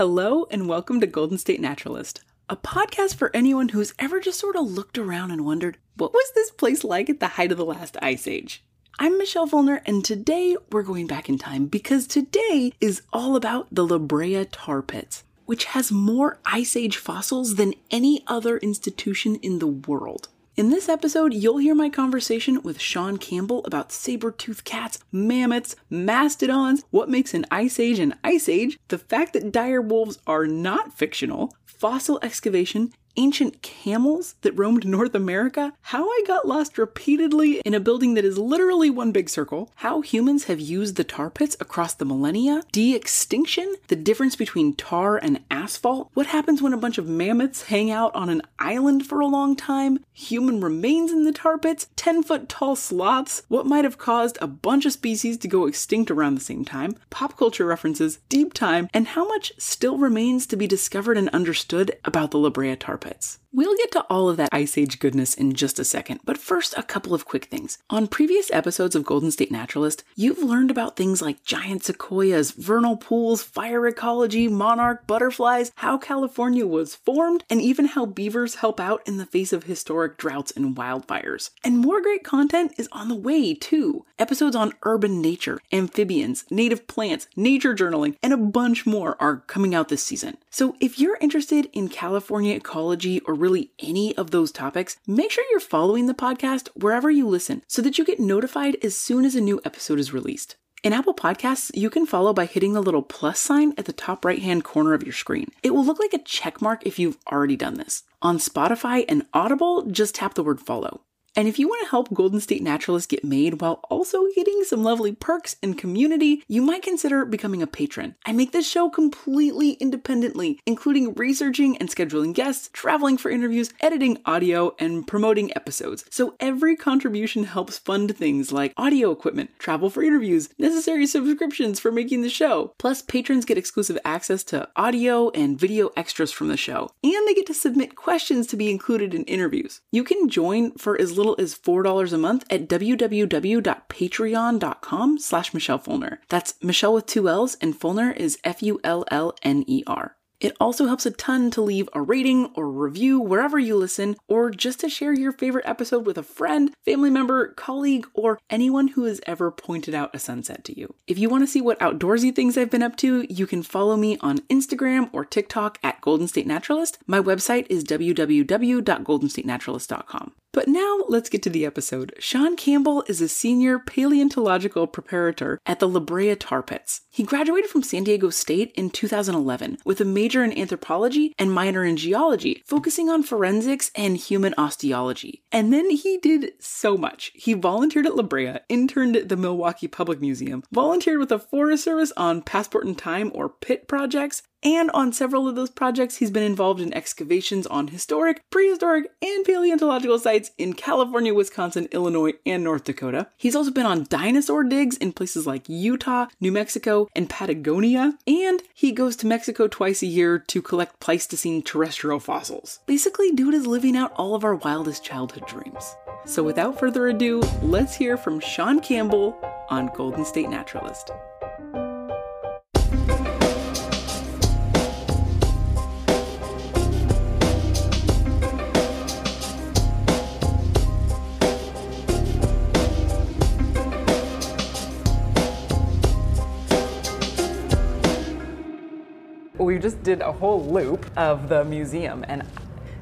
Hello, and welcome to Golden State Naturalist, a podcast for anyone who's ever just sort of looked around and wondered, what was this place like at the height of the last ice age? I'm Michelle Fullner, and today we're going back in time because today is all about the La Brea tar pits, which has more ice age fossils than any other institution in the world. In this episode, you'll hear my conversation with Sean Campbell about saber-toothed cats, mammoths, mastodons, what makes an ice age an ice age, the fact that dire wolves are not fictional, fossil excavation, ancient camels that roamed North America, how I got lost repeatedly in a building that is literally one big circle, how humans have used the tar pits across the millennia, de extinction, the difference between tar and asphalt, what happens when a bunch of mammoths hang out on an island for a long time, human remains in the tar pits, 10 foot tall sloths, what might have caused a bunch of species to go extinct around the same time, pop culture references, deep time, and how much still remains to be discovered and understood about the La Brea tar We'll get to all of that Ice Age goodness in just a second, but first, a couple of quick things. On previous episodes of Golden State Naturalist, you've learned about things like giant sequoias, vernal pools, fire ecology, monarch butterflies, how California was formed, and even how beavers help out in the face of historic droughts and wildfires. And more great content is on the way, too. Episodes on urban nature, amphibians, native plants, nature journaling, and a bunch more are coming out this season. So if you're interested in California ecology or really any of those topics, make sure you're following the podcast wherever you listen so that you get notified as soon as a new episode is released. In Apple Podcasts, you can follow by hitting the little plus sign at the top right hand corner of your screen. It will look like a check mark if you've already done this. On Spotify and Audible, just tap the word follow. And if you want to help Golden State Naturalists get made while also getting some lovely perks and community, you might consider becoming a patron. I make this show completely independently, including researching and scheduling guests, traveling for interviews, editing audio, and promoting episodes. So every contribution helps fund things like audio equipment, travel for interviews, necessary subscriptions for making the show. Plus, patrons get exclusive access to audio and video extras from the show, and they get to submit questions to be included in interviews. You can join for as little as $4 a month at www.patreon.com slash Michelle Fullner. That's Michelle with two L's and Fullner is F-U-L-L-N-E-R. It also helps a ton to leave a rating or review wherever you listen, or just to share your favorite episode with a friend, family member, colleague, or anyone who has ever pointed out a sunset to you. If you want to see what outdoorsy things I've been up to, you can follow me on Instagram or TikTok at Golden State Naturalist. My website is www.goldenstatenaturalist.com. But now let's get to the episode. Sean Campbell is a senior paleontological preparator at the La Brea Tar Pits. He graduated from San Diego State in 2011 with a major in anthropology and minor in geology, focusing on forensics and human osteology. And then he did so much. He volunteered at La Brea, interned at the Milwaukee Public Museum, volunteered with the Forest Service on Passport in Time or PIT projects, and on several of those projects, he's been involved in excavations on historic, prehistoric, and paleontological sites in California, Wisconsin, Illinois, and North Dakota. He's also been on dinosaur digs in places like Utah, New Mexico, and Patagonia. And he goes to Mexico twice a year to collect Pleistocene terrestrial fossils. Basically, dude is living out all of our wildest childhood dreams. So without further ado, let's hear from Sean Campbell on Golden State Naturalist. We just did a whole loop of the museum and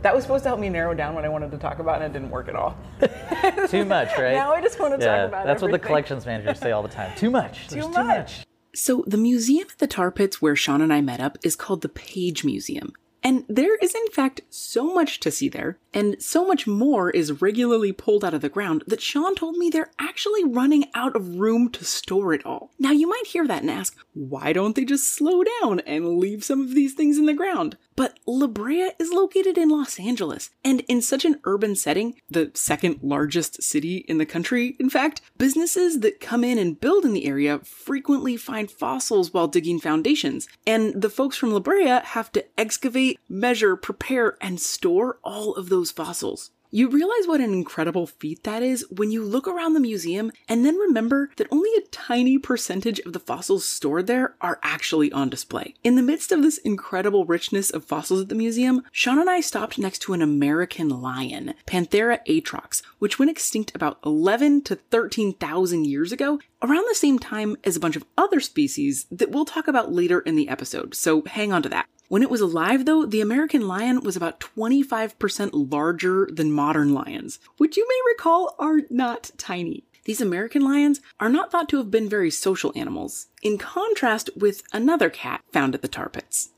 that was supposed to help me narrow down what I wanted to talk about, and it didn't work at all. too much, right? Now I just want to yeah, talk about. That's everything. what the collections managers say all the time. Too much. Too much. too much. So the museum at the tar pits where Sean and I met up is called the Page Museum. And there is, in fact, so much to see there, and so much more is regularly pulled out of the ground that Sean told me they're actually running out of room to store it all. Now, you might hear that and ask, why don't they just slow down and leave some of these things in the ground? But La Brea is located in Los Angeles, and in such an urban setting, the second largest city in the country, in fact, businesses that come in and build in the area frequently find fossils while digging foundations, and the folks from La Brea have to excavate, measure, prepare, and store all of those fossils. You realize what an incredible feat that is when you look around the museum and then remember that only a tiny percentage of the fossils stored there are actually on display. In the midst of this incredible richness of fossils at the museum, Sean and I stopped next to an American lion, Panthera atrox, which went extinct about 11 to 13,000 years ago, around the same time as a bunch of other species that we'll talk about later in the episode, so hang on to that. When it was alive, though, the American lion was about 25% larger than modern lions, which you may recall are not tiny. These American lions are not thought to have been very social animals, in contrast with another cat found at the tar pits.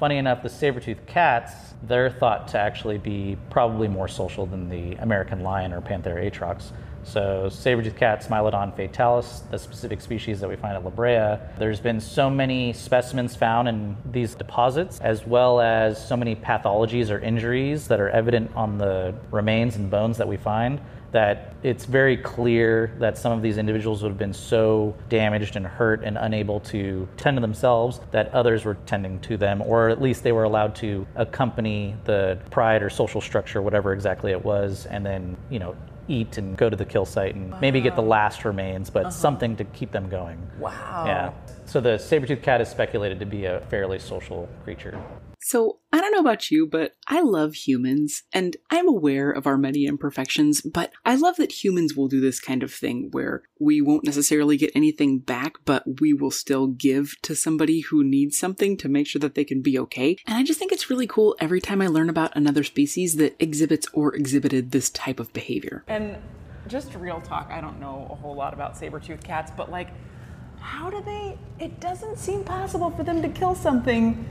Funny enough, the saber-toothed cats, they're thought to actually be probably more social than the American lion or Panthera atrox. So saber-toothed cat, Smilodon fatalis, the specific species that we find at La Brea. There's been so many specimens found in these deposits, as well as so many pathologies or injuries that are evident on the remains and bones that we find that it's very clear that some of these individuals would have been so damaged and hurt and unable to tend to themselves that others were tending to them, or at least they were allowed to accompany the pride or social structure, whatever exactly it was, and then, you know, eat and go to the kill site and maybe get the last remains, but uh-huh. something to keep them going. Wow. Yeah. So the saber-toothed cat is speculated to be a fairly social creature. So, I don't know about you, but I love humans, and I'm aware of our many imperfections, but I love that humans will do this kind of thing where we won't necessarily get anything back, but we will still give to somebody who needs something to make sure that they can be okay. And I just think it's really cool every time I learn about another species that exhibits or exhibited this type of behavior. And just real talk, I don't know a whole lot about saber-toothed cats, but like, how do they? It doesn't seem possible for them to kill something,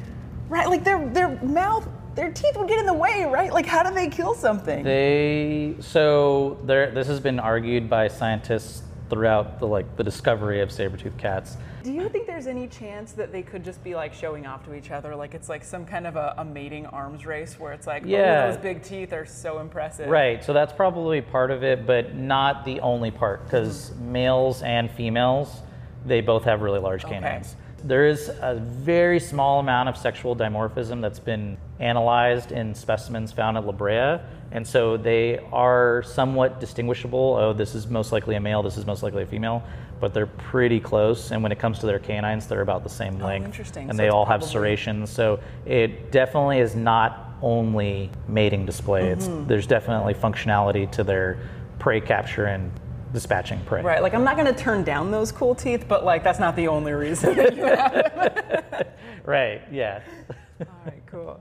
right? Like their their mouth, their teeth would get in the way, right? Like, how do they kill something? They so there. This has been argued by scientists throughout the like the discovery of saber-toothed cats. do you think there's any chance that they could just be like showing off to each other, like it's like some kind of a, a mating arms race where it's like, oh, Yeah. oh, those big teeth are so impressive. Right. So that's probably part of it, but not the only part because mm-hmm. males and females, they both have really large canines. There is a very small amount of sexual dimorphism that's been analyzed in specimens found at La Brea. And so they are somewhat distinguishable. Oh, this is most likely a male, this is most likely a female, but they're pretty close. And when it comes to their canines, they're about the same oh, length. interesting. And So they all have serrations. So it definitely is not only mating display, it's, mm-hmm. there's definitely functionality to their prey capture and dispatching prey. Right. Like I'm not going to turn down those cool teeth, but like that's not the only reason. that you have Right, yeah. All right. Cool.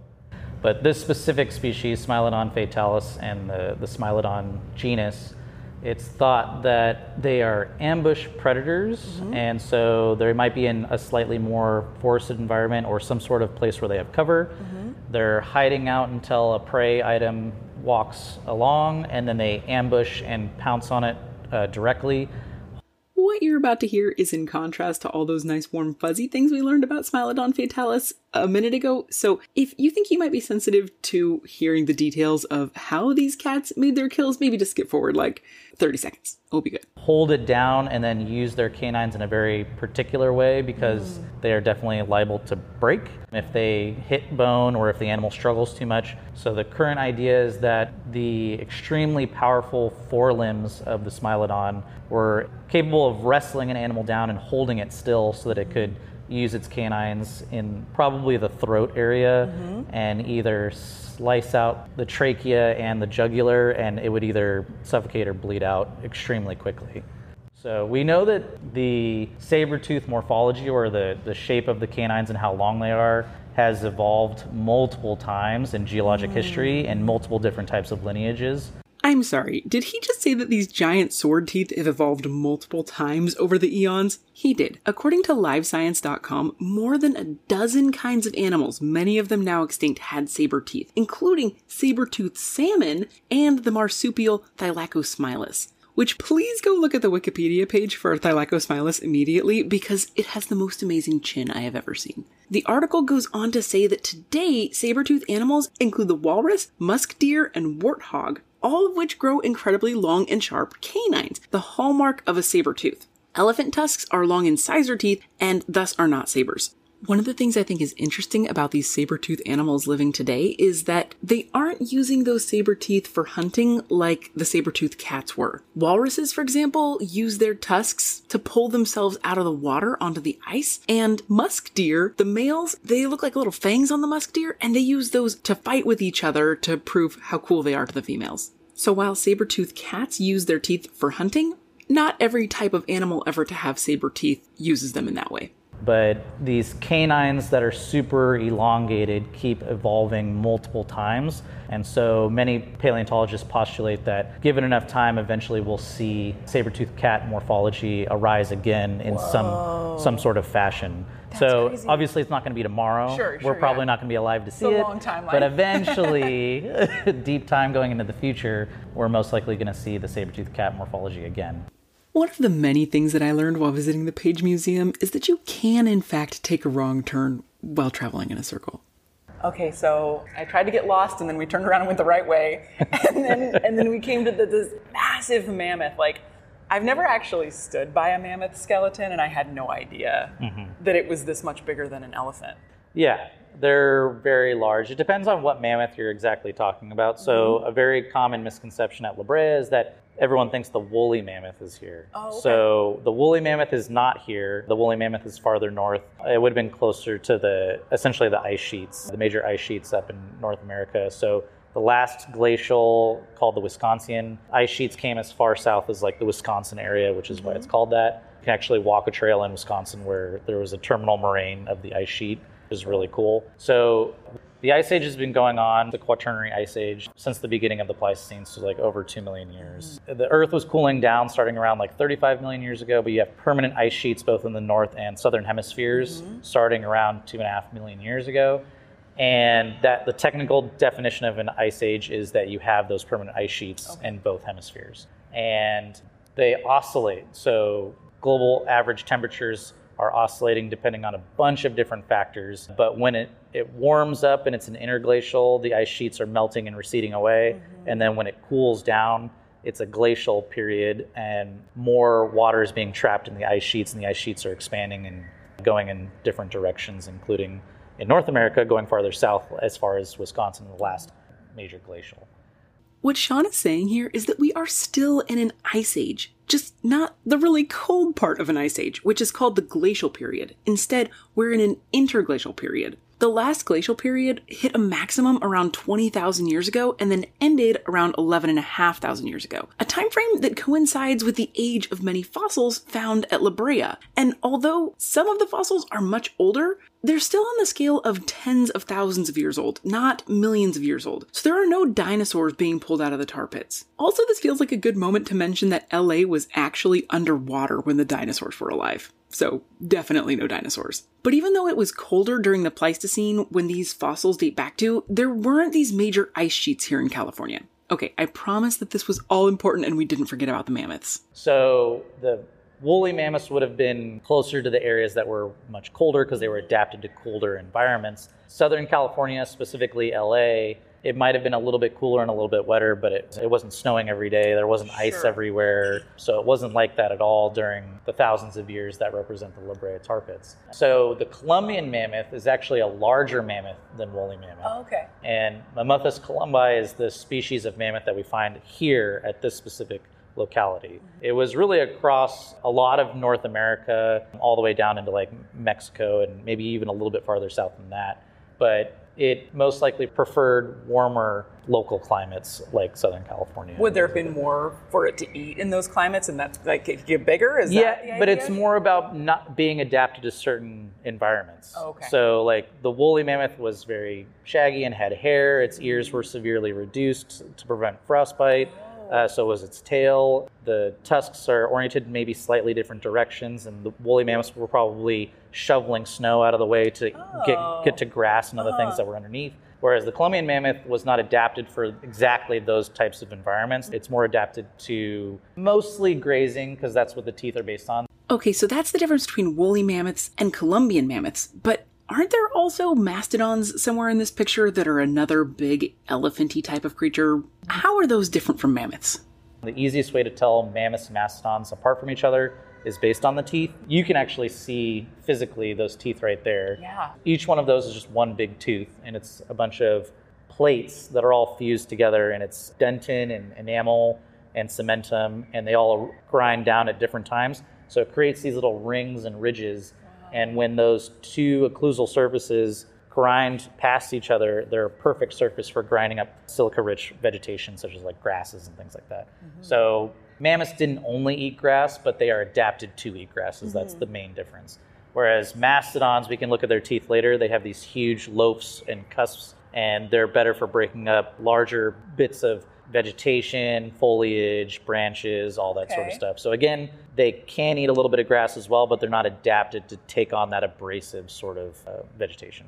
But this specific species, Smilodon fatalis, and the, the Smilodon genus, it's thought that they are ambush predators, mm-hmm. and so they might be in a slightly more forested environment or some sort of place where they have cover. Mm-hmm. They're hiding out until a prey item walks along, and then they ambush and pounce on it uh, directly. What you're about to hear is in contrast to all those nice, warm, fuzzy things we learned about Smilodon fatalis a minute ago. So, if you think you might be sensitive to hearing the details of how these cats made their kills, maybe just skip forward like 30 seconds. It'll be good. hold it down and then use their canines in a very particular way because they are definitely liable to break if they hit bone or if the animal struggles too much. So the current idea is that the extremely powerful forelimbs of the Smilodon were capable of wrestling an animal down and holding it still so that it could use its canines in probably the throat area mm-hmm. and either slice out the trachea and the jugular and it would either suffocate or bleed out extremely quickly. So we know that the saber-tooth morphology or the, the shape of the canines and how long they are has evolved multiple times in geologic mm. history and multiple different types of lineages. I'm sorry, did he just say that these giant sword teeth have evolved multiple times over the eons? He did. According to livescience.com, more than a dozen kinds of animals, many of them now extinct, had saber teeth, including saber-toothed salmon and the marsupial Thylacosmilus. Which please go look at the Wikipedia page for Thylacosmilus immediately because it has the most amazing chin I have ever seen. The article goes on to say that today saber-toothed animals include the walrus, musk deer, and warthog, all of which grow incredibly long and sharp canines, the hallmark of a saber tooth. Elephant tusks are long incisor teeth and thus are not sabers. One of the things I think is interesting about these saber-tooth animals living today is that they aren't using those saber teeth for hunting like the saber-tooth cats were. Walruses, for example, use their tusks to pull themselves out of the water onto the ice, and musk deer, the males, they look like little fangs on the musk deer, and they use those to fight with each other to prove how cool they are to the females. So while saber-tooth cats use their teeth for hunting, not every type of animal ever to have saber teeth uses them in that way. But these canines that are super elongated keep evolving multiple times. And so many paleontologists postulate that given enough time, eventually we'll see saber-toothed cat morphology arise again in some some sort of fashion. So crazy. obviously it's not going to be tomorrow. Sure, We're probably yeah. not going to be alive to see a it. long timeline. But eventually, deep time going into the future, we're most likely going to see the saber-toothed cat morphology again. One of the many things that I learned while visiting the Page Museum is that you can, in fact, take a wrong turn while traveling in a circle. Okay, so I tried to get lost, and then we turned around and went the right way, and then and then we came to the, this massive mammoth. Like, I've never actually stood by a mammoth skeleton, and I had no idea that it was this much bigger than an elephant. Yeah, they're very large. It depends on what mammoth you're exactly talking about. So, Mm-hmm. a very common misconception at La Brea is that everyone thinks the woolly mammoth is here. Oh, okay. So, the woolly mammoth is not here. The woolly mammoth is farther north. It would have been closer to the essentially the ice sheets, the major ice sheets up in North America. So, the last glacial called the Wisconsin ice sheets came as far south as like the Wisconsin area, which is why Mm-hmm. it's called that. You can actually walk a trail in Wisconsin where there was a terminal moraine of the ice sheet which is really cool. So the ice age has been going on, the Quaternary ice age, since the beginning of the Pleistocene, so like over 2 million years. The Earth was cooling down starting around like 35 million years ago, but you have permanent ice sheets both in the north and southern hemispheres starting around 2.5 million years ago. And that the technical definition of an ice age is that you have those permanent ice sheets in both hemispheres. And they oscillate. So global average temperatures are oscillating depending on a bunch of different factors. But when it, it warms up and it's an interglacial, the ice sheets are melting and receding away. Mm-hmm. And then when it cools down, it's a glacial period and more water is being trapped in the ice sheets and the ice sheets are expanding and going in different directions, including in North America, going farther south as far as Wisconsin, the last major glacial. What Sean is saying here is that we are still in an ice age, just not the really cold part of an ice age, which is called the glacial period. Instead, we're in an interglacial period. The last glacial period hit a maximum around 20,000 years ago and then ended around 11,500 years ago, a time frame that coincides with the age of many fossils found at La Brea. And although some of the fossils are much older, they're still on the scale of tens of thousands of years old, not millions of years old. So there are no dinosaurs being pulled out of the tar pits. Also, this feels like a good moment to mention that LA was actually underwater when the dinosaurs were alive. So, definitely no dinosaurs. But even though it was colder during the Pleistocene when these fossils date back to, there weren't these major ice sheets here in California. Okay, I promise that this was all important and we didn't forget about the mammoths. So the woolly mammoths would have been closer to the areas that were much colder because they were adapted to colder environments. Southern California, specifically LA, it might have been a little bit cooler and a little bit wetter, but it, it wasn't snowing every day. There wasn't ice everywhere. So it wasn't like that at all during the thousands of years that represent the La Brea tar pits. So the Columbian mammoth is actually a larger mammoth than woolly mammoth. Oh, okay. And Mammuthus columbi is the species of mammoth that we find here at this specific locality. Mm-hmm. It was really across a lot of North America, all the way down into like Mexico and maybe even a little bit farther south than that. But it most likely preferred warmer local climates like Southern California. Would there have been more for it to eat in those climates, and that's like it get bigger? Is that yeah, but it's more about not being adapted to certain environments. Oh, okay. So, like the woolly mammoth was very shaggy and had hair. Its ears were severely reduced to prevent frostbite. Uh, so was its tail. The tusks are oriented maybe slightly different directions, and the woolly mammoths were probably shoveling snow out of the way to get get to grass and other things that were underneath. Whereas the Columbian mammoth was not adapted for exactly those types of environments. It's more adapted to mostly grazing because that's what the teeth are based on. Okay, so that's the difference between woolly mammoths and Columbian mammoths, but aren't there also mastodons somewhere in this picture that are another big elephanty type of creature? How are those different from mammoths? The easiest way to tell mammoths and mastodons apart from each other is based on the teeth. You can actually see physically those teeth right there. Yeah. Each one of those is just one big tooth, and it's a bunch of plates that are all fused together, and it's dentin and enamel and cementum, and they all grind down at different times. So it creates these little rings and ridges. And when those two occlusal surfaces grind past each other, they're a perfect surface for grinding up silica rich vegetation, such as like grasses and things like that. Mm-hmm. So mammoths didn't only eat grass, but they are adapted to eat grasses. That's mm-hmm. the main difference. Whereas mastodons, we can look at their teeth later, they have these huge lopes and cusps, and they're better for breaking up larger bits of vegetation, foliage, branches, all that sort of stuff. So again, they can eat a little bit of grass as well, but they're not adapted to take on that abrasive sort of uh, vegetation.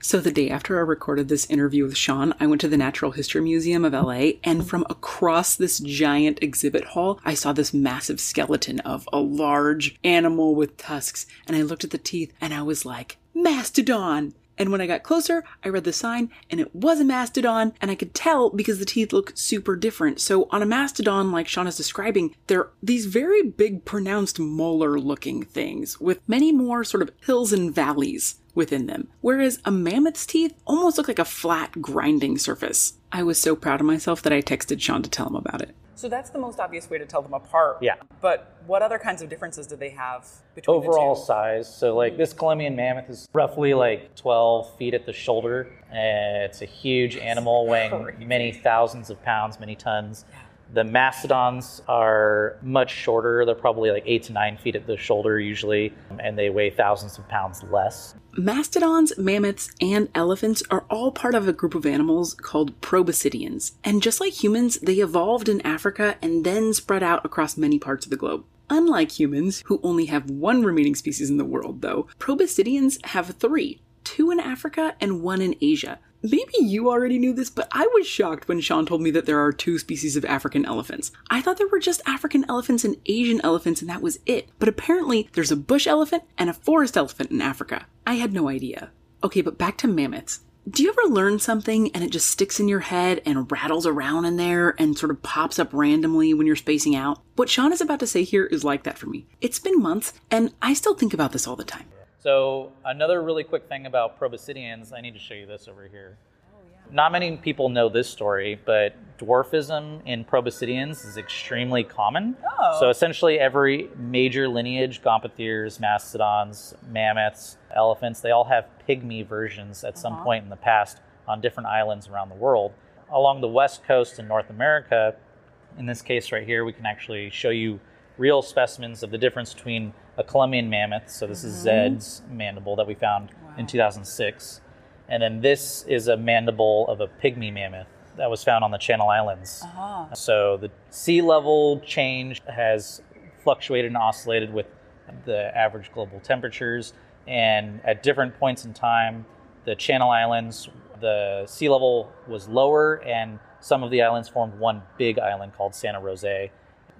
So, the day after I recorded this interview with Sean, I went to the Natural History Museum of LA, and from across this giant exhibit hall, I saw this massive skeleton of a large animal with tusks. And I looked at the teeth and I was like, Mastodon! And when I got closer, I read the sign and it was a mastodon, and I could tell because the teeth look super different. So, on a mastodon, like Sean is describing, they're these very big, pronounced molar looking things with many more sort of hills and valleys within them. Whereas a mammoth's teeth almost look like a flat, grinding surface. I was so proud of myself that I texted Sean to tell him about it. So that's the most obvious way to tell them apart. Yeah. But what other kinds of differences do they have between overall the two? size. So like hmm. this Columbian mammoth is roughly like 12 feet at the shoulder. And it's a huge animal weighing many thousands of pounds, many tons. The mastodons are much shorter. They're probably like eight to nine feet at the shoulder usually, and they weigh thousands of pounds less. Mastodons, mammoths, and elephants are all part of a group of animals called proboscideans. And just like humans, they evolved in Africa and then spread out across many parts of the globe. Unlike humans, who only have one remaining species in the world, though, proboscideans have three two in Africa and one in Asia. Maybe you already knew this, but I was shocked when Sean told me that there are two species of African elephants. I thought there were just African elephants and Asian elephants, and that was it. But apparently, there's a bush elephant and a forest elephant in Africa. I had no idea. Okay, but back to mammoths. Do you ever learn something and it just sticks in your head and rattles around in there and sort of pops up randomly when you're spacing out? What Sean is about to say here is like that for me. It's been months, and I still think about this all the time. So another really quick thing about proboscideans, I need to show you this over here. Oh, Not many people know this story, but dwarfism in proboscideans is extremely common. Oh. So essentially, every major lineage, gomphotheres, mastodons, mammoths, elephants, they all have pygmy versions at some uh-huh. point in the past on different islands around the world. Along the west coast in North America, in this case right here, we can actually show you real specimens of the difference between a Columbian mammoth. So this is mm-hmm. Zed's mandible that we found in 2006. And then this is a mandible of a pygmy mammoth that was found on the Channel Islands. Uh-huh. So the sea level change has fluctuated and oscillated with the average global temperatures. And at different points in time, the Channel Islands, the sea level was lower, and some of the islands formed one big island called Santa Rosa.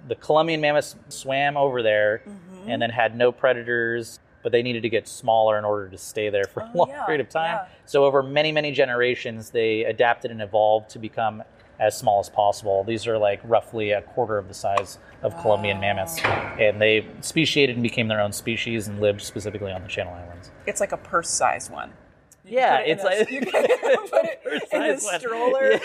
The Columbian mammoths swam over there mm-hmm. and then had no predators, but they needed to get smaller in order to stay there for a oh, long yeah, period of time. yeah. So over many, many generations, they adapted and evolved to become as small as possible. These are like roughly a quarter of the size of Columbian mammoths, and they speciated and became their own species and lived specifically on the Channel Islands. It's like a purse-sized one. Yeah, Put it in it's a- like you can put it in a Purse-sized one. stroller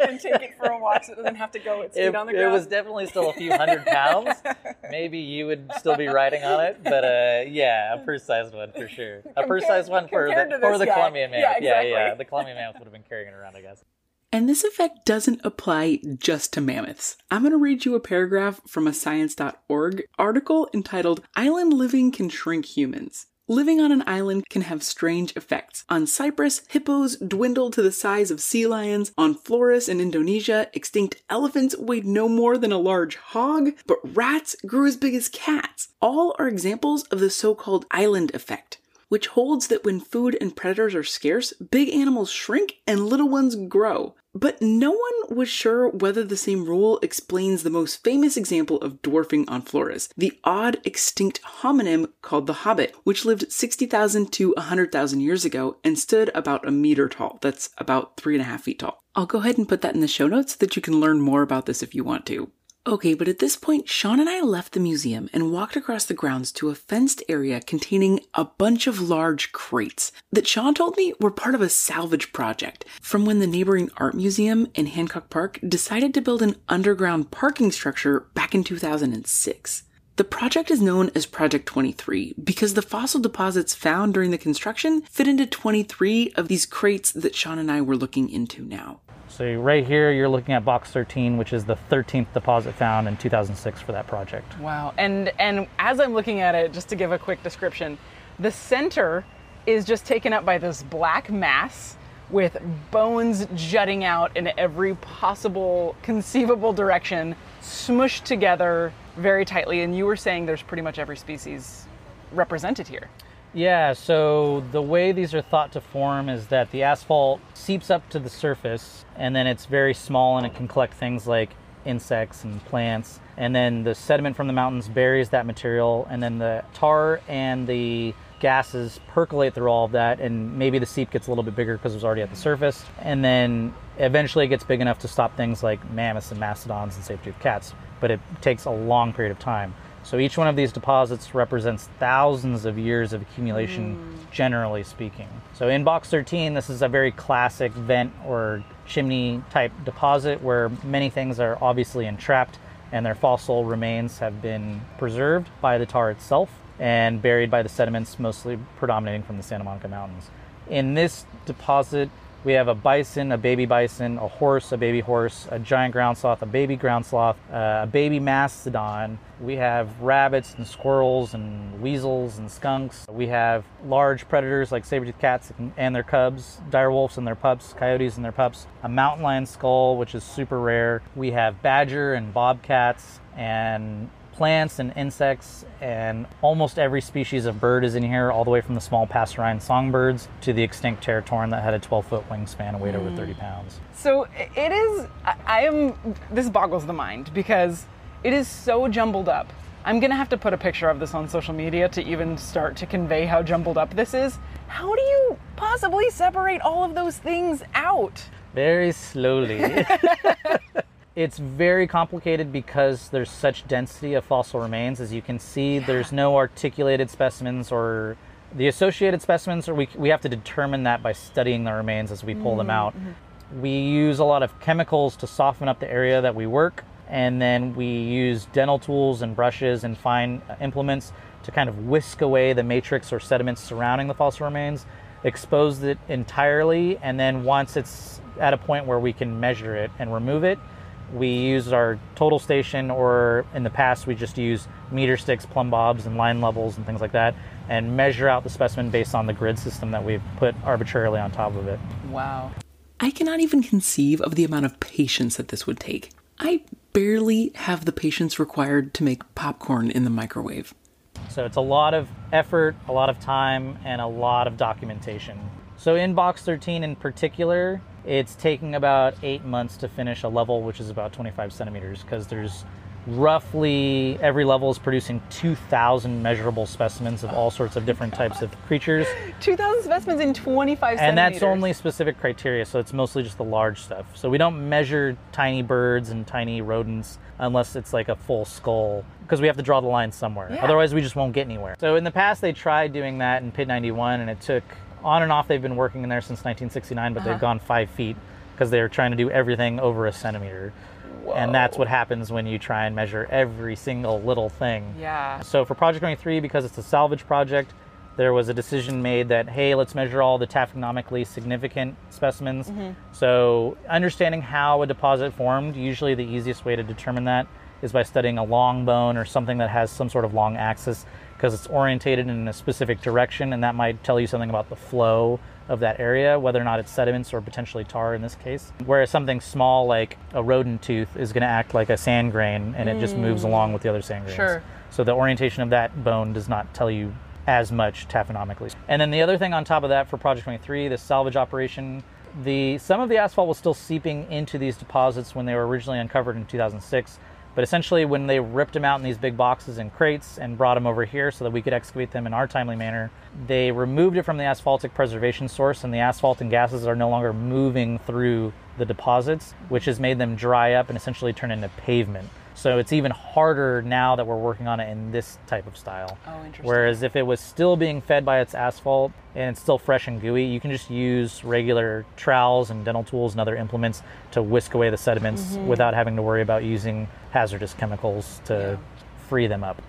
and take it for a walk so it doesn't have to go its feet on the ground. it was definitely still a few hundred pounds. Maybe you would still be riding on it, but uh, yeah, a purse-sized one for sure. A purse-sized one for the, for the guy. Columbian Yeah, mammoth. Yeah, yeah. The Columbian mammoth would have been carrying it around, I guess. And this effect doesn't apply just to mammoths. I'm going to read you a paragraph from a science.org article entitled Island Living Can Shrink Humans. Living on an island can have strange effects. On Cyprus, hippos dwindled to the size of sea lions. On Flores in Indonesia, extinct elephants weighed no more than a large hog, but rats grew as big as cats. All are examples of the so called island effect which holds that when food and predators are scarce, big animals shrink and little ones grow. But no one was sure whether the same rule explains the most famous example of dwarfing on Flores, the odd extinct hominin called the hobbit, which lived 60,000 to 100,000 years ago and stood about a meter tall. That's about three and a half feet tall. I'll go ahead and put that in the show notes so that you can learn more about this if you want to. Okay, but at this point, Sean and I left the museum and walked across the grounds to a fenced area containing a bunch of large crates that Sean told me were part of a salvage project from when the neighboring art museum in Hancock Park decided to build an underground parking structure back in 2006. The project is known as Project 23 because the fossil deposits found during the construction fit into 23 of these crates that Sean and I were looking into now. So right here, you're looking at box 13, which is the 13th deposit found in 2006 for that project. Wow. And and as I'm looking at it, just to give a quick description, the center is just taken up by this black mass with bones jutting out in every possible conceivable direction, smushed together very tightly. And you were saying there's pretty much every species represented here. Yeah, so the way these are thought to form is that the asphalt seeps up to the surface and then it's very small and it can collect things like insects and plants. And then the sediment from the mountains buries that material, and then the tar and the gases percolate through all of that, and maybe the seep gets a little bit bigger because it was already at the surface. And then eventually it gets big enough to stop things like mammoths and mastodons and saber-toothed cats, but it takes a long period of time. So each one of these deposits represents thousands of years of accumulation, hmm. generally speaking. So in box 13, this is a very classic vent or chimney type deposit where many things are obviously entrapped and their fossil remains have been preserved by the tar itself and buried by the sediments, mostly predominating from the Santa Monica Mountains. In this deposit, we have a bison, a baby bison, a horse, a baby horse, a giant ground sloth, a baby ground sloth, uh, a baby mastodon. We have rabbits and squirrels and weasels and skunks. We have large predators like saber-toothed cats and their cubs, dire wolves and their pups, coyotes and their pups, a mountain lion skull, which is super rare. We have badger and bobcats and plants and insects and almost every species of bird is in here all the way from the small passerine songbirds to the extinct teratorn that had a 12 foot wingspan and weighed over 30 hmm. pounds So it is, I- I am, this boggles the mind because it is so jumbled up. I'm gonna have to put a picture of this on social media to even start to convey how jumbled up this is. How do you possibly separate all of those things out? very slowly it's very complicated because there's such density of fossil remains. As you can see there's no articulated specimens or the associated specimens or we, we have to determine that by studying the remains as we pull them out. Mm-hmm. We use a lot of chemicals to soften up the area that we work and then we use dental tools and brushes and fine uh, implements to kind of whisk away the matrix or sediments surrounding the fossil remains expose it entirely and then once it's at a point where we can measure it and remove it we use our total station or in the past we just use meter sticks plumb bobs and line levels and things like that and measure out the specimen based on the grid system that we've put arbitrarily on top of it Wow. I cannot even conceive of the amount of patience that this would take. I barely have the patience required to make popcorn in the microwave. So it's a lot of effort, a lot of time, and a lot of documentation. So in box 13 in particular, it's taking about eight months to finish a level, which is about 25 centimeters, because there's roughly every level is producing 2,000 measurable specimens of all sorts of different oh types of creatures. 2,000 specimens in 25 And that's only specific criteria, so it's mostly just the large stuff. So we don't measure tiny birds and tiny rodents unless it's like a full skull, because we have to draw the line somewhere. Yeah. Otherwise, we just won't get anywhere. So in the past, they tried doing that in Pit 91, and it took on and off. They've been working in there since 1969, but Uh-huh. they've gone five feet because they're trying to do everything over a centimeter. And that's what happens when you try and measure every single little thing. Yeah. So for Project 23, because it's a salvage project, there was a decision made that hey, let's measure all the taphonomically significant specimens. So understanding how a deposit formed, usually the easiest way to determine that is by studying a long bone or something that has some sort of long axis because it's orientated in a specific direction and that might tell you something about the flow of that area, whether or not it's sediments or potentially tar in this case. Whereas something small like a rodent tooth is going to act like a sand grain and it just moves mm. along with the other sand grains. Sure. So the orientation of that bone does not tell you as much taphonomically. And then the other thing on top of that for Project 23, the salvage operation, the some of the asphalt was still seeping into these deposits when they were originally uncovered in 2006. But essentially, when they ripped them out in these big boxes and crates and brought them over here so that we could excavate them in our timely manner, they removed it from the asphaltic preservation source, and the asphalt and gases are no longer moving through the deposits, which has made them dry up and essentially turn into pavement. So it's even harder now that we're working on it in this type of style. Oh, interesting. Whereas if it was still being fed by its asphalt and it's still fresh and gooey, you can just use regular trowels and dental tools and other implements to whisk away the sediments Mm-hmm. without having to worry about using hazardous chemicals to free them up.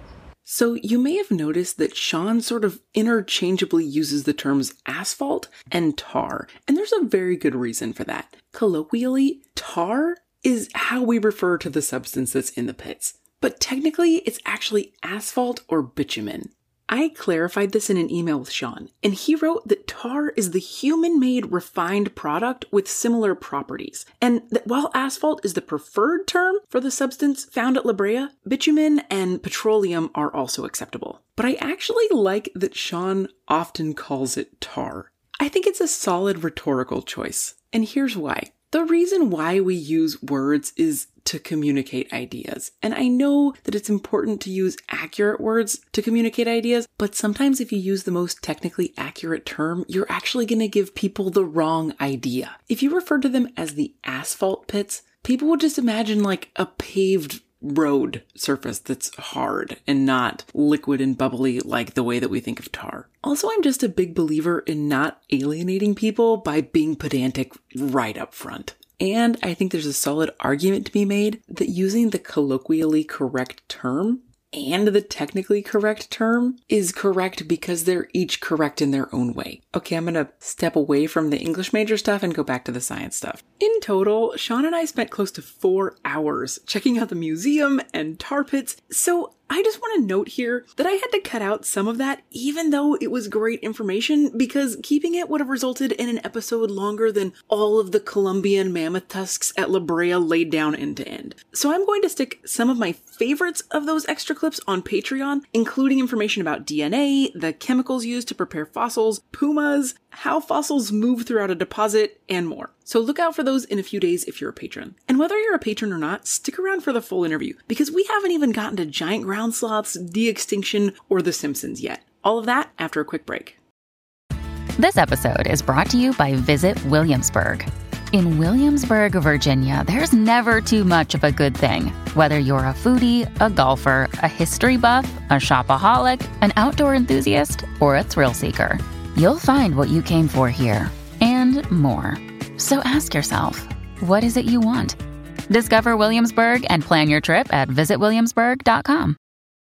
So, you may have noticed that Sean sort of interchangeably uses the terms asphalt and tar, and there's a very good reason for that. Colloquially, tar is how we refer to the substance that's in the pits, but technically it's actually asphalt or bitumen. I clarified this in an email with Sean, and he wrote that tar is the human made refined product with similar properties, and that while asphalt is the preferred term for the substance found at La Brea, bitumen and petroleum are also acceptable. But I actually like that Sean often calls it tar. I think it's a solid rhetorical choice, and here's why. The reason why we use words is to communicate ideas. And I know that it's important to use accurate words to communicate ideas, but sometimes if you use the most technically accurate term, you're actually going to give people the wrong idea. If you refer to them as the asphalt pits, people would just imagine like a paved road surface that's hard and not liquid and bubbly like the way that we think of tar. Also, I'm just a big believer in not alienating people by being pedantic right up front. And I think there's a solid argument to be made that using the colloquially correct term and the technically correct term is correct because they're each correct in their own way. Okay, I'm gonna step away from the English major stuff and go back to the science stuff. In total, Sean and I spent close to four hours checking out the museum and tar pits, so I just want to note here that I had to cut out some of that, even though it was great information, because keeping it would have resulted in an episode longer than all of the Columbian mammoth tusks at La Brea laid down end to end. So I'm going to stick some of my favorites of those extra clips on Patreon, including information about DNA, the chemicals used to prepare fossils, pumas, how fossils move throughout a deposit, and more. So look out for those in a few days if you're a patron. And whether you're a patron or not, stick around for the full interview because we haven't even gotten to giant ground sloths, de-extinction, or The Simpsons yet. All of that after a quick break. This episode is brought to you by Visit Williamsburg. In Williamsburg, Virginia, there's never too much of a good thing. Whether you're a foodie, a golfer, a history buff, a shopaholic, an outdoor enthusiast, or a thrill seeker, you'll find what you came for here and more. So ask yourself, what is it you want? Discover Williamsburg and plan your trip at visitwilliamsburg.com.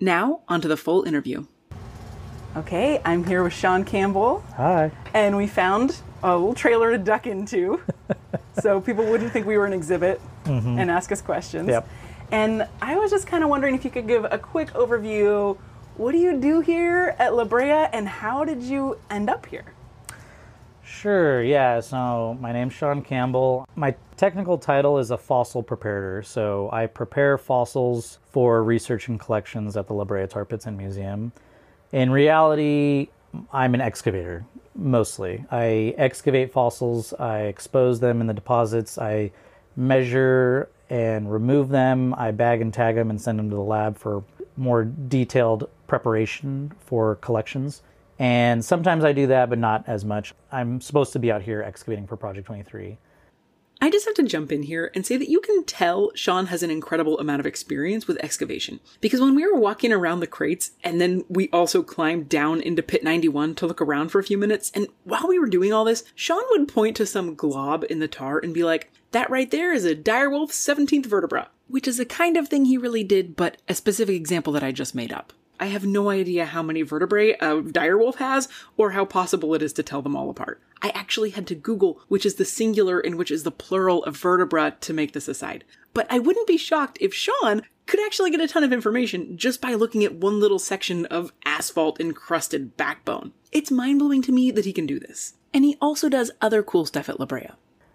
Now, onto the full interview. Okay, I'm here with Sean Campbell, Hi. and we found a little trailer to duck into so people wouldn't think we were an exhibit mm-hmm. and ask us questions. Yep. And I was just kind of wondering if you could give a quick overview. What do you do here at La Brea, and how did you end up here? Sure, yeah. So my name's Sean Campbell. My technical title is a fossil preparator. So I prepare fossils for research and collections at the La Brea Tar Pits and Museum. In reality, I'm an excavator mostly. I excavate fossils, I expose them in the deposits, I measure and remove them, I bag and tag them and send them to the lab for more detailed preparation for collections. And sometimes I do that, but not as much. I'm supposed to be out here excavating for Project 23. I just have to jump in here and say that you can tell Sean has an incredible amount of experience with excavation. Because when we were walking around the crates, and then we also climbed down into pit 91 to look around for a few minutes, and while we were doing all this, Sean would point to some glob in the tar and be like, that right there is a direwolf 17th vertebra. Which is a kind of thing he really did, but a specific example that I just made up. I have no idea how many vertebrae a direwolf has or how possible it is to tell them all apart. I actually had to Google which is the singular and which is the plural of vertebra to make this aside. But I wouldn't be shocked if Sean could actually get a ton of information just by looking at one little section of asphalt encrusted backbone. It's mind blowing to me that he can do this. And he also does other cool stuff at La Brea.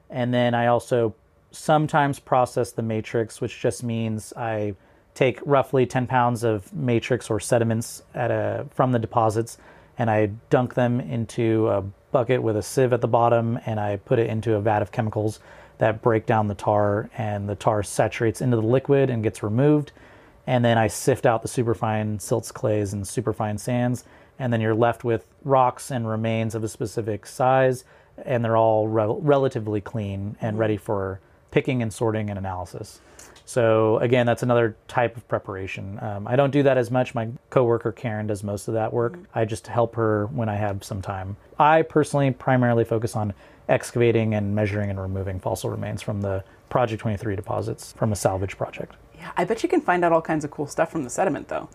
And then I also sometimes process the matrix, which just means I take roughly 10 pounds of matrix or sediments at a, from the deposits and I dunk them into a bucket with a sieve at the bottom and I put it into a vat of chemicals that break down the tar and the tar saturates into the liquid and gets removed. And then I sift out the superfine silts, clays, and superfine sands. And then you're left with rocks and remains of a specific size. And they're all re- relatively clean and mm-hmm. ready for picking and sorting and analysis. So again, that's another type of preparation. Um, I don't do that as much. My coworker Karen does most of that work. I just help her when I have some time. I personally primarily focus on excavating and measuring and removing fossil remains from the Project 23 deposits from a salvage project. Yeah, I bet you can find out all kinds of cool stuff from the sediment, though.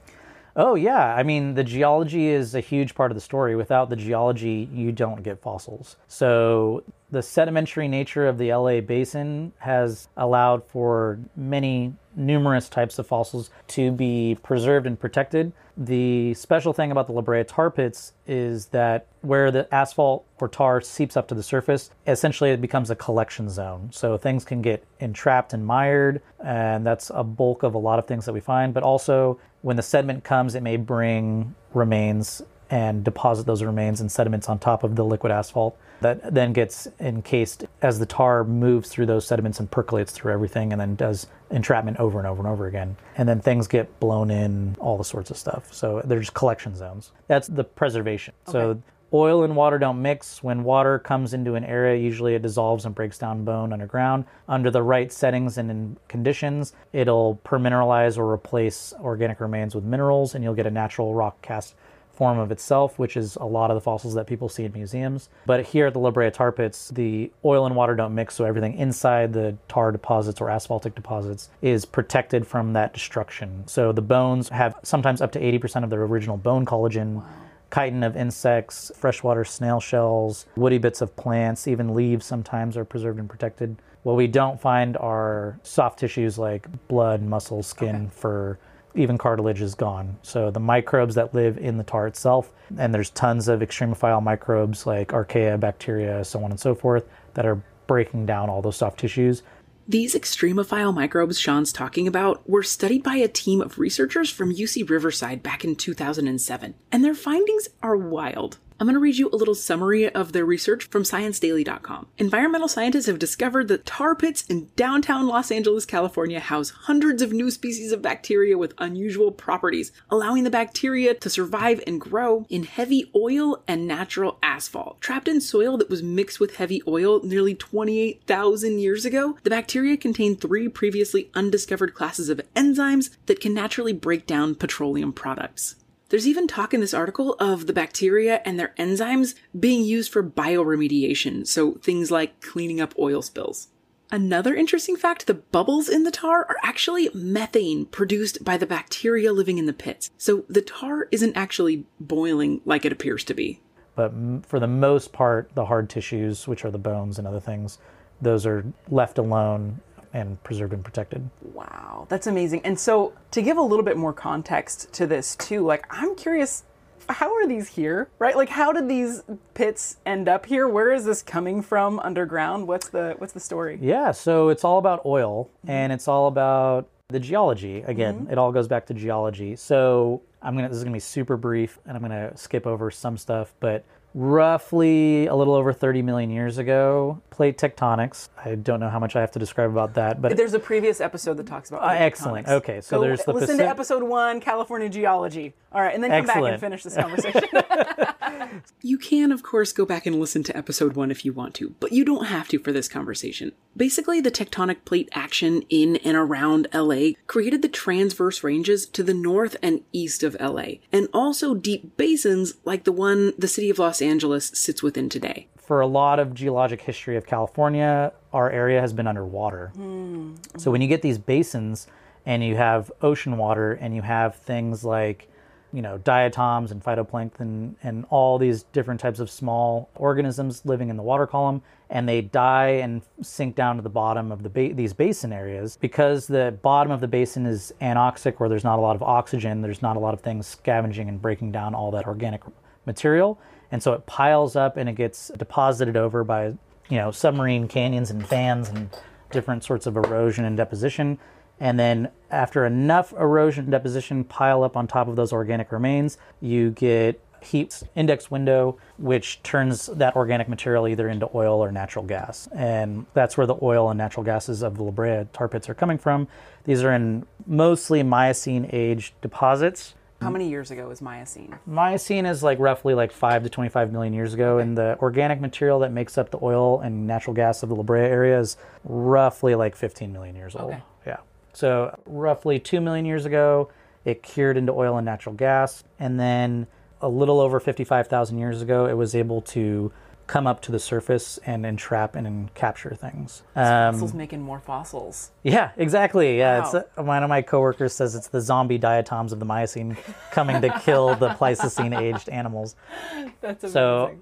Oh, yeah. I mean, the geology is a huge part of the story. Without the geology, you don't get fossils. So, the sedimentary nature of the LA basin has allowed for many numerous types of fossils to be preserved and protected. The special thing about the La Brea tar pits is that where the asphalt or tar seeps up to the surface, essentially it becomes a collection zone. So things can get entrapped and mired, and that's a bulk of a lot of things that we find. But also, when the sediment comes, it may bring remains and deposit those remains and sediments on top of the liquid asphalt that then gets encased as the tar moves through those sediments and percolates through everything and then does entrapment over and over and over again. And then things get blown in, all the sorts of stuff. So they're just collection zones. That's the preservation. So oil and water don't mix. When water comes into an area, usually it dissolves and breaks down bone underground. Under the right settings and conditions, it'll permineralize or replace organic remains with minerals, and you'll get a natural rock cast form of itself, which is a lot of the fossils that people see in museums. But here at the La Brea tar pits, the oil and water don't mix, so everything inside the tar deposits or asphaltic deposits is protected from that destruction. So the bones have sometimes up to 80% of their original bone collagen. Chitin of insects, freshwater snail shells, woody bits of plants, even leaves sometimes are preserved and protected. What we don't find are soft tissues like blood, muscle, skin, fur, even cartilage is gone. So the microbes that live in the tar itself, and there's tons of extremophile microbes like archaea, bacteria, so on and so forth, that are breaking down all those soft tissues. These extremophile microbes Sean's talking about were studied by a team of researchers from UC Riverside back in 2007, and their findings are wild. I'm going to read you a little summary of their research from ScienceDaily.com. Environmental scientists have discovered that tar pits in downtown Los Angeles, California house hundreds of new species of bacteria with unusual properties, allowing the bacteria to survive and grow in heavy oil and natural asphalt. Trapped in soil that was mixed with heavy oil nearly 28,000 years ago, the bacteria contain three previously undiscovered classes of enzymes that can naturally break down petroleum products. There's even talk in this article of the bacteria and their enzymes being used for bioremediation, so things like cleaning up oil spills. Another interesting fact the bubbles in the tar are actually methane produced by the bacteria living in the pits. So the tar isn't actually boiling like it appears to be. But for the most part, the hard tissues, which are the bones and other things, those are left alone and preserved and protected. Wow, that's amazing. And so, to give a little bit more context to this, too, like, I'm curious how are these here right like how did these pits end up here where is this coming from underground what's the what's the story Yeah, so it's all about oil mm-hmm. and it's all about the geology. Again, mm-hmm. it all goes back to geology. So I'm gonna this is gonna be super brief and I'm gonna skip over some stuff, but roughly a little over 30 million years ago. Plate tectonics. I don't know how much I have to describe about that, but There's a previous episode that talks about Uh, excellent. tectonics. Okay, so there's the listen Pacific- to episode one, California geology. All right, and then come back and finish this conversation. You can, of course, go back and listen to episode one if you want to, but you don't have to for this conversation. Basically, the tectonic plate action in and around LA created the transverse ranges to the north and east of LA, and also deep basins like the one the city of Los Angeles sits within today. for a lot of geologic history of California, our area has been underwater. Hmm. So when you get these basins and you have ocean water and you have things like, you know, diatoms and phytoplankton and all these different types of small organisms living in the water column, and they die and sink down to the bottom of the ba- these basin areas. Because the bottom of the basin is anoxic, where there's not a lot of oxygen, there's not a lot of things scavenging and breaking down all that organic material. And so it piles up and it gets deposited over by you know submarine canyons and fans and different sorts of erosion and deposition and then after enough erosion and deposition pile up on top of those organic remains you get heat index window which turns that organic material either into oil or natural gas and that's where the oil and natural gases of the La Brea tar pits are coming from these are in mostly miocene age deposits How many years ago was Miocene? Miocene is like roughly like 5 to 25 million years ago, and the organic material that makes up the oil and natural gas of the La Brea area is roughly like 15 million years old. Okay. Yeah. So roughly 2 million years ago, it cured into oil and natural gas, and then a little over 55,000 years ago, it was able to come up to the surface and entrap and, and capture things. Um, Fossils making more fossils. yeah, exactly. Yeah, Wow. it's uh, one of my coworkers says it's the zombie diatoms of the Miocene coming to kill the Pleistocene aged animals. That's amazing. So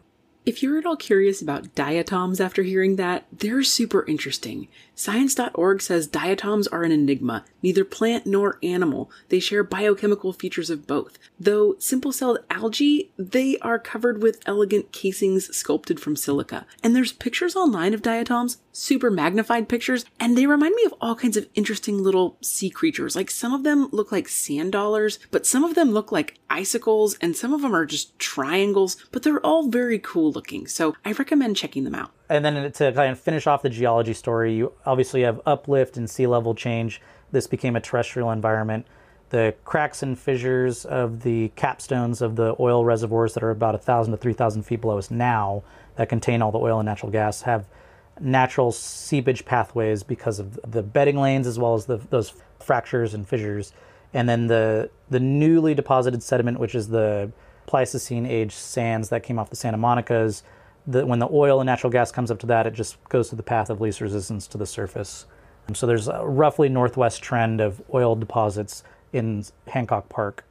If you're at all curious about diatoms after hearing that, they're super interesting. Science.org says diatoms are an enigma, neither plant nor animal. They share biochemical features of both. Though simple celled algae, they are covered with elegant casings sculpted from silica. And there's pictures online of diatoms, super magnified pictures, and they remind me of all kinds of interesting little sea creatures. Like some of them look like sand dollars, but some of them look like icicles, and some of them are just triangles, but they're all very cool looking. So I recommend checking them out. And then to kind of finish off the geology story, you obviously have uplift and sea level change. This became a terrestrial environment. The cracks and fissures of the capstones of the oil reservoirs that are about 1,000 to 3,000 feet below us now, that contain all the oil and natural gas, have natural seepage pathways because of the bedding planes as well as the, those fractures and fissures. And then the the newly deposited sediment, which is the Pleistocene age sands that came off the Santa Monica's, the, when the oil and natural gas comes up to that, it just goes to the path of least resistance to the surface. And so there's a roughly northwest trend of oil deposits in Hancock Park.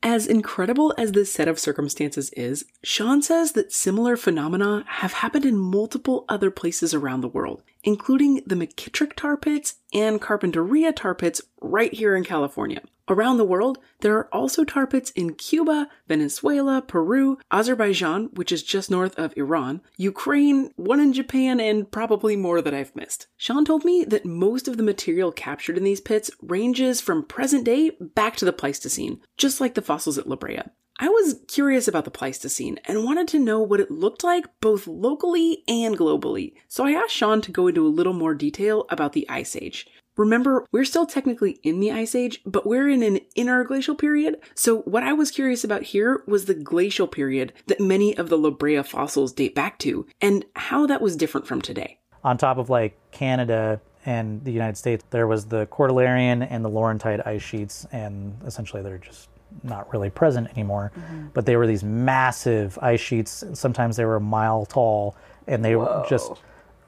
As incredible as this set of circumstances is, Sean says that similar phenomena have happened in multiple other places around the world, including the McKittrick tar pits and Carpinteria tar pits right here in California. Around the world, there are also tar pits in Cuba, Venezuela, Peru, Azerbaijan, which is just north of Iran, Ukraine, one in Japan, and probably more that I've missed. Sean told me that most of the material captured in these pits ranges from present day back to the Pleistocene, just like the fossils at La Brea. I was curious about the Pleistocene and wanted to know what it looked like both locally and globally, so I asked Sean to go into a little more detail about the Ice Age. Remember, we're still technically in the Ice Age, but we're in an interglacial period. So, what I was curious about here was the glacial period that many of the La Brea fossils date back to, and how that was different from today. On top of like Canada and the United States, there was the Cordilleran and the Laurentide ice sheets, and essentially they're just not really present anymore. Mm-hmm. But they were these massive ice sheets. Sometimes they were a mile tall, and they were just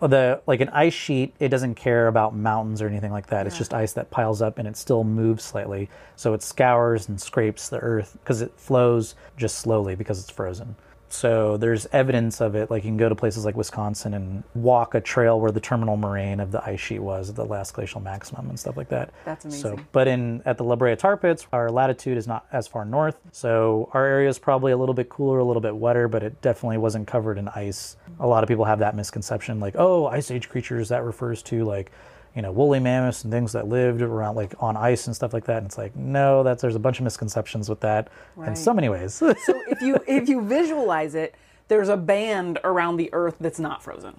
the like an ice sheet. It doesn't care about mountains or anything like that. It's just ice that piles up, and it still moves slightly. So it scours and scrapes the earth because it flows just slowly because it's frozen. So there's evidence of it. Like you can go to places like Wisconsin and walk a trail where the terminal moraine of the ice sheet was at the last glacial maximum and stuff like that. That's amazing. So, but in at the La Brea tar pits, our latitude is not as far north, so our area is probably a little bit cooler, a little bit wetter, but it definitely wasn't covered in ice. A lot of people have that misconception, like, oh, ice age creatures. That refers to like, you know, woolly mammoths and things that lived around like on ice and stuff like that. And it's like, no, that's there's a bunch of misconceptions with that in so many ways. So if you if you visualize it, there's a band around the Earth that's not frozen,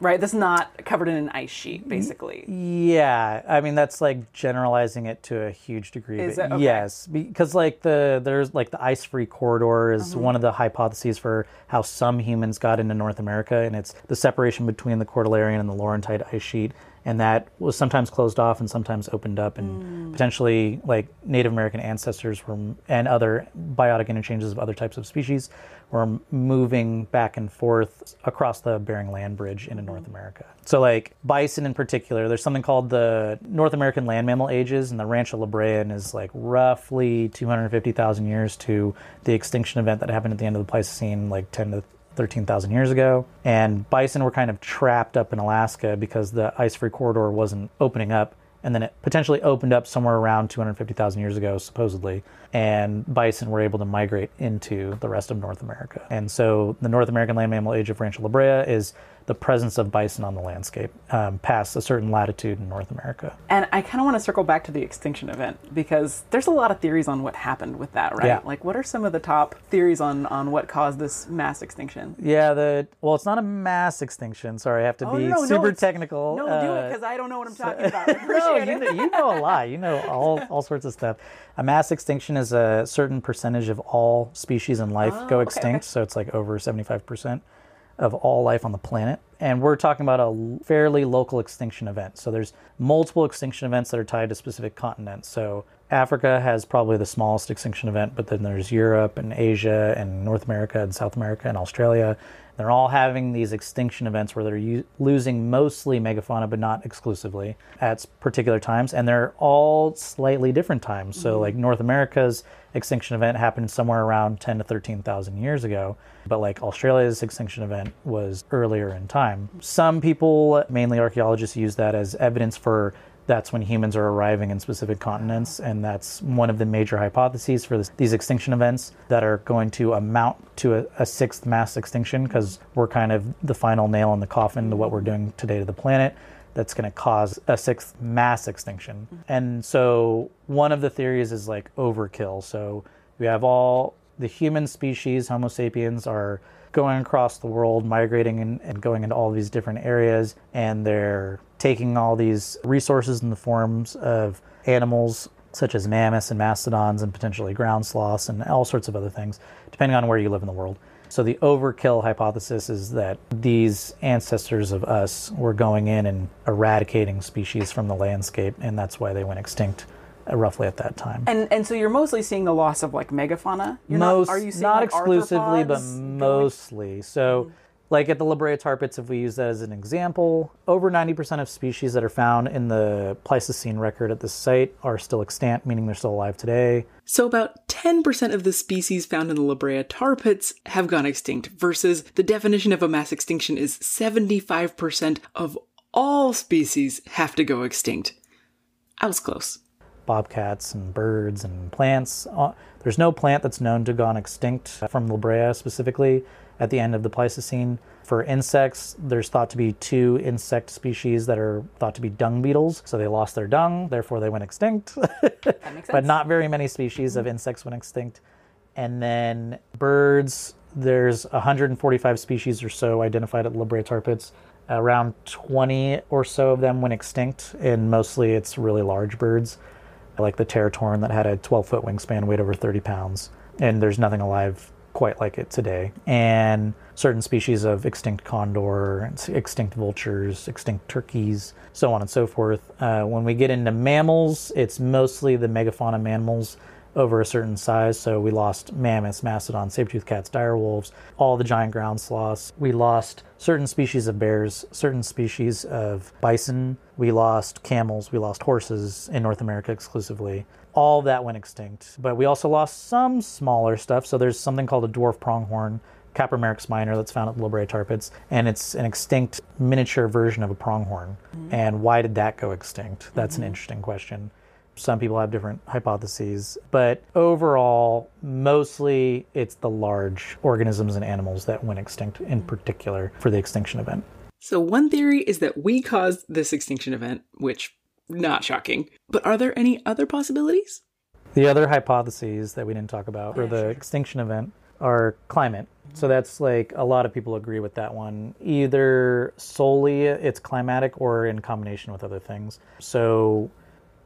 right? That's not covered in an ice sheet, basically. Yeah, I mean that's like generalizing it to a huge degree. Is it? Okay. Yes, because like the there's like the ice-free corridor is Uh-huh. one of the hypotheses for how some humans got into North America, and it's the separation between the Cordilleran and the Laurentide ice sheet, and that was sometimes closed off and sometimes opened up, and Mm. potentially like Native American ancestors were and other biotic interchanges of other types of species were moving back and forth across the Bering Land Bridge into North America. So, like bison in particular, there's something called the North American land mammal ages, and the Rancho La Brea is like roughly 250,000 years to the extinction event that happened at the end of the Pleistocene, like 10 to 13,000 years ago. And bison were kind of trapped up in Alaska because the ice free corridor wasn't opening up. And then it potentially opened up somewhere around 250,000 years ago, supposedly. And bison were able to migrate into the rest of North America. And so the North American land mammal age of Rancho La Brea is the presence of bison on the landscape um, past a certain latitude in North America. And I kind of want to circle back to the extinction event because there's a lot of theories on what happened with that, right? Yeah. Like, what are some of the top theories on on what caused this mass extinction? Yeah, the well, it's not a mass extinction. Sorry, I have to Oh, be no, no, super it's- technical. No, do it Uh, because I don't know what I'm talking about. No, you know, you know a lot. You know all, all sorts of stuff. A mass extinction is a certain percentage of all species in life Oh, go okay, extinct. okay. So it's like over 75% of all life on the planet. And we're talking about a fairly local extinction event. So there's multiple extinction events that are tied to specific continents. So Africa has probably the smallest extinction event, but then there's Europe and Asia and North America and South America and Australia. They're all having these extinction events where they're u- losing mostly megafauna, but not exclusively at particular times. And they're all slightly different times. So, mm-hmm. like North America's extinction event happened somewhere around 10 to 13,000 years ago. But like Australia's extinction event was earlier in time. Some people, mainly archaeologists, use that as evidence for that's when humans are arriving in specific continents, and that's one of the major hypotheses for this, these extinction events that are going to amount to a, a sixth mass extinction because we're kind of the final nail in the coffin to what we're doing today to the planet. That's going to cause a sixth mass extinction. And so, one of the theories is like overkill. So, we have all the human species, Homo sapiens, are going across the world, migrating and, and going into all these different areas, and they're taking all these resources in the forms of animals such as mammoths and mastodons and potentially ground sloths and all sorts of other things, depending on where you live in the world. So the overkill hypothesis is that these ancestors of us were going in and eradicating species from the landscape, and that's why they went extinct uh, roughly at that time. And and so you're mostly seeing the loss of like megafauna. You're Most, not, are you seeing not like, exclusively, but mostly. So, like at the La Brea tar pits, if we use that as an example, over 90% of species that are found in the Pleistocene record at this site are still extant, meaning they're still alive today. So, about 10% of the species found in the La Brea tar pits have gone extinct, versus the definition of a mass extinction is 75% of all species have to go extinct. I was close. Bobcats and birds and plants. Uh, There's no plant that's known to have gone extinct from La Brea specifically at the end of the Pleistocene. For insects, there's thought to be two insect species that are thought to be dung beetles. So they lost their dung, therefore they went extinct. but not very many species of insects went extinct. And then birds, there's 145 species or so identified at La Brea tar pits. Around 20 or so of them went extinct, and mostly it's really large birds, like the Teratorn that had a 12 foot wingspan, weighed over 30 pounds. And there's nothing alive quite like it today. And certain species of extinct condor, extinct vultures, extinct turkeys, so on and so forth. Uh, when we get into mammals, it's mostly the megafauna mammals over a certain size. So we lost mammoths, mastodons, saber-toothed cats, dire wolves, all the giant ground sloths. We lost certain species of bears, certain species of bison. We lost camels. We lost horses in North America exclusively. All that went extinct. But we also lost some smaller stuff. So there's something called a dwarf pronghorn. Capromeryx minor that's found at the Brea tar pits, and it's an extinct miniature version of a pronghorn. Mm-hmm. And why did that go extinct? That's an mm-hmm. interesting question. Some people have different hypotheses, but overall, mostly it's the large organisms and animals that went extinct in mm-hmm. particular for the extinction event. So, one theory is that we caused this extinction event, which, not shocking. But are there any other possibilities? The other hypotheses that we didn't talk about for the extinction event are climate. So that's like a lot of people agree with that one. Either solely it's climatic or in combination with other things. So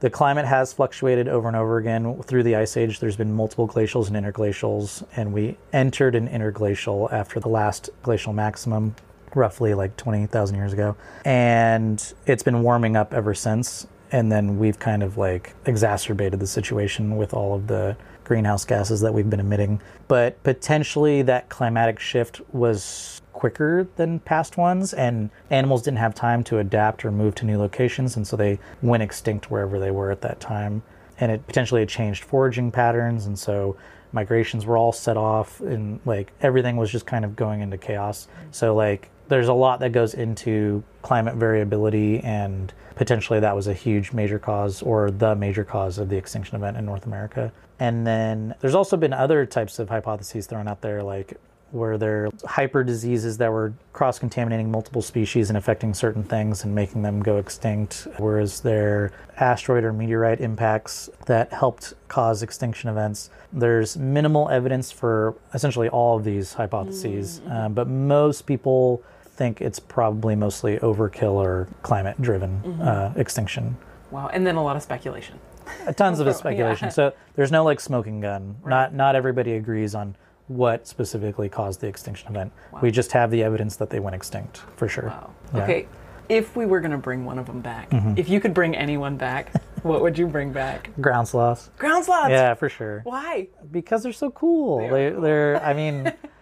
the climate has fluctuated over and over again through the ice age. There's been multiple glacials and interglacials, and we entered an interglacial after the last glacial maximum, roughly like 20,000 years ago. And it's been warming up ever since. And then we've kind of like exacerbated the situation with all of the greenhouse gases that we've been emitting. But potentially that climatic shift was quicker than past ones, and animals didn't have time to adapt or move to new locations, and so they went extinct wherever they were at that time. And it potentially changed foraging patterns, and so migrations were all set off, and like everything was just kind of going into chaos. So, like, there's a lot that goes into climate variability, and potentially that was a huge major cause or the major cause of the extinction event in North America. And then there's also been other types of hypotheses thrown out there, like were there hyper diseases that were cross contaminating multiple species and affecting certain things and making them go extinct? Whereas there asteroid or meteorite impacts that helped cause extinction events? There's minimal evidence for essentially all of these hypotheses, um, but most people think it's probably mostly overkill or climate driven uh, extinction. Wow. And then a lot of speculation. Uh, Tons of speculation. Yeah. So there's no like smoking gun. Not not everybody agrees on what specifically caused the extinction event. We just have the evidence that they went extinct for sure. Wow. Yeah. Mm-hmm. Okay. If we were going to bring one of them back, if you could bring anyone back, what would you bring back? Ground sloths. Ground sloths. Yeah, for sure. Why? Because they're so cool. They are they're I mean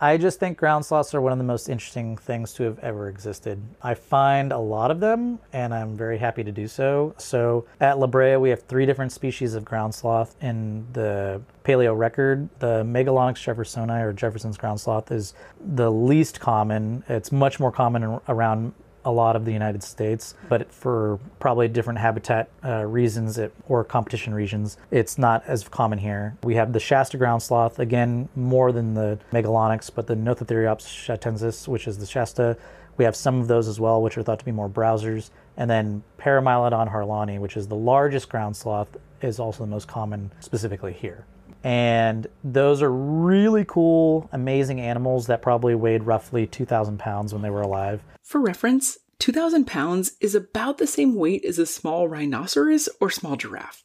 I just think ground sloths are one of the most interesting things to have ever existed. I find a lot of them, and I'm very happy to do so. So at La Brea, we have three different species of ground sloth in the paleo record. The Megalonyx jeffersoni, or Jefferson's ground sloth, is the least common. It's much more common around a lot of the United States, but for probably different habitat uh, reasons it, or competition regions, it's not as common here. We have the Shasta ground sloth, again, more than the Megalonyx, but the Nothrotheriops shastensis, which is the Shasta. We have some of those as well, which are thought to be more browsers. And then Paramylodon harlani, which is the largest ground sloth, is also the most common specifically here. And those are really cool, amazing animals that probably weighed roughly 2,000 pounds when they were alive. For reference, 2,000 pounds is about the same weight as a small rhinoceros or small giraffe.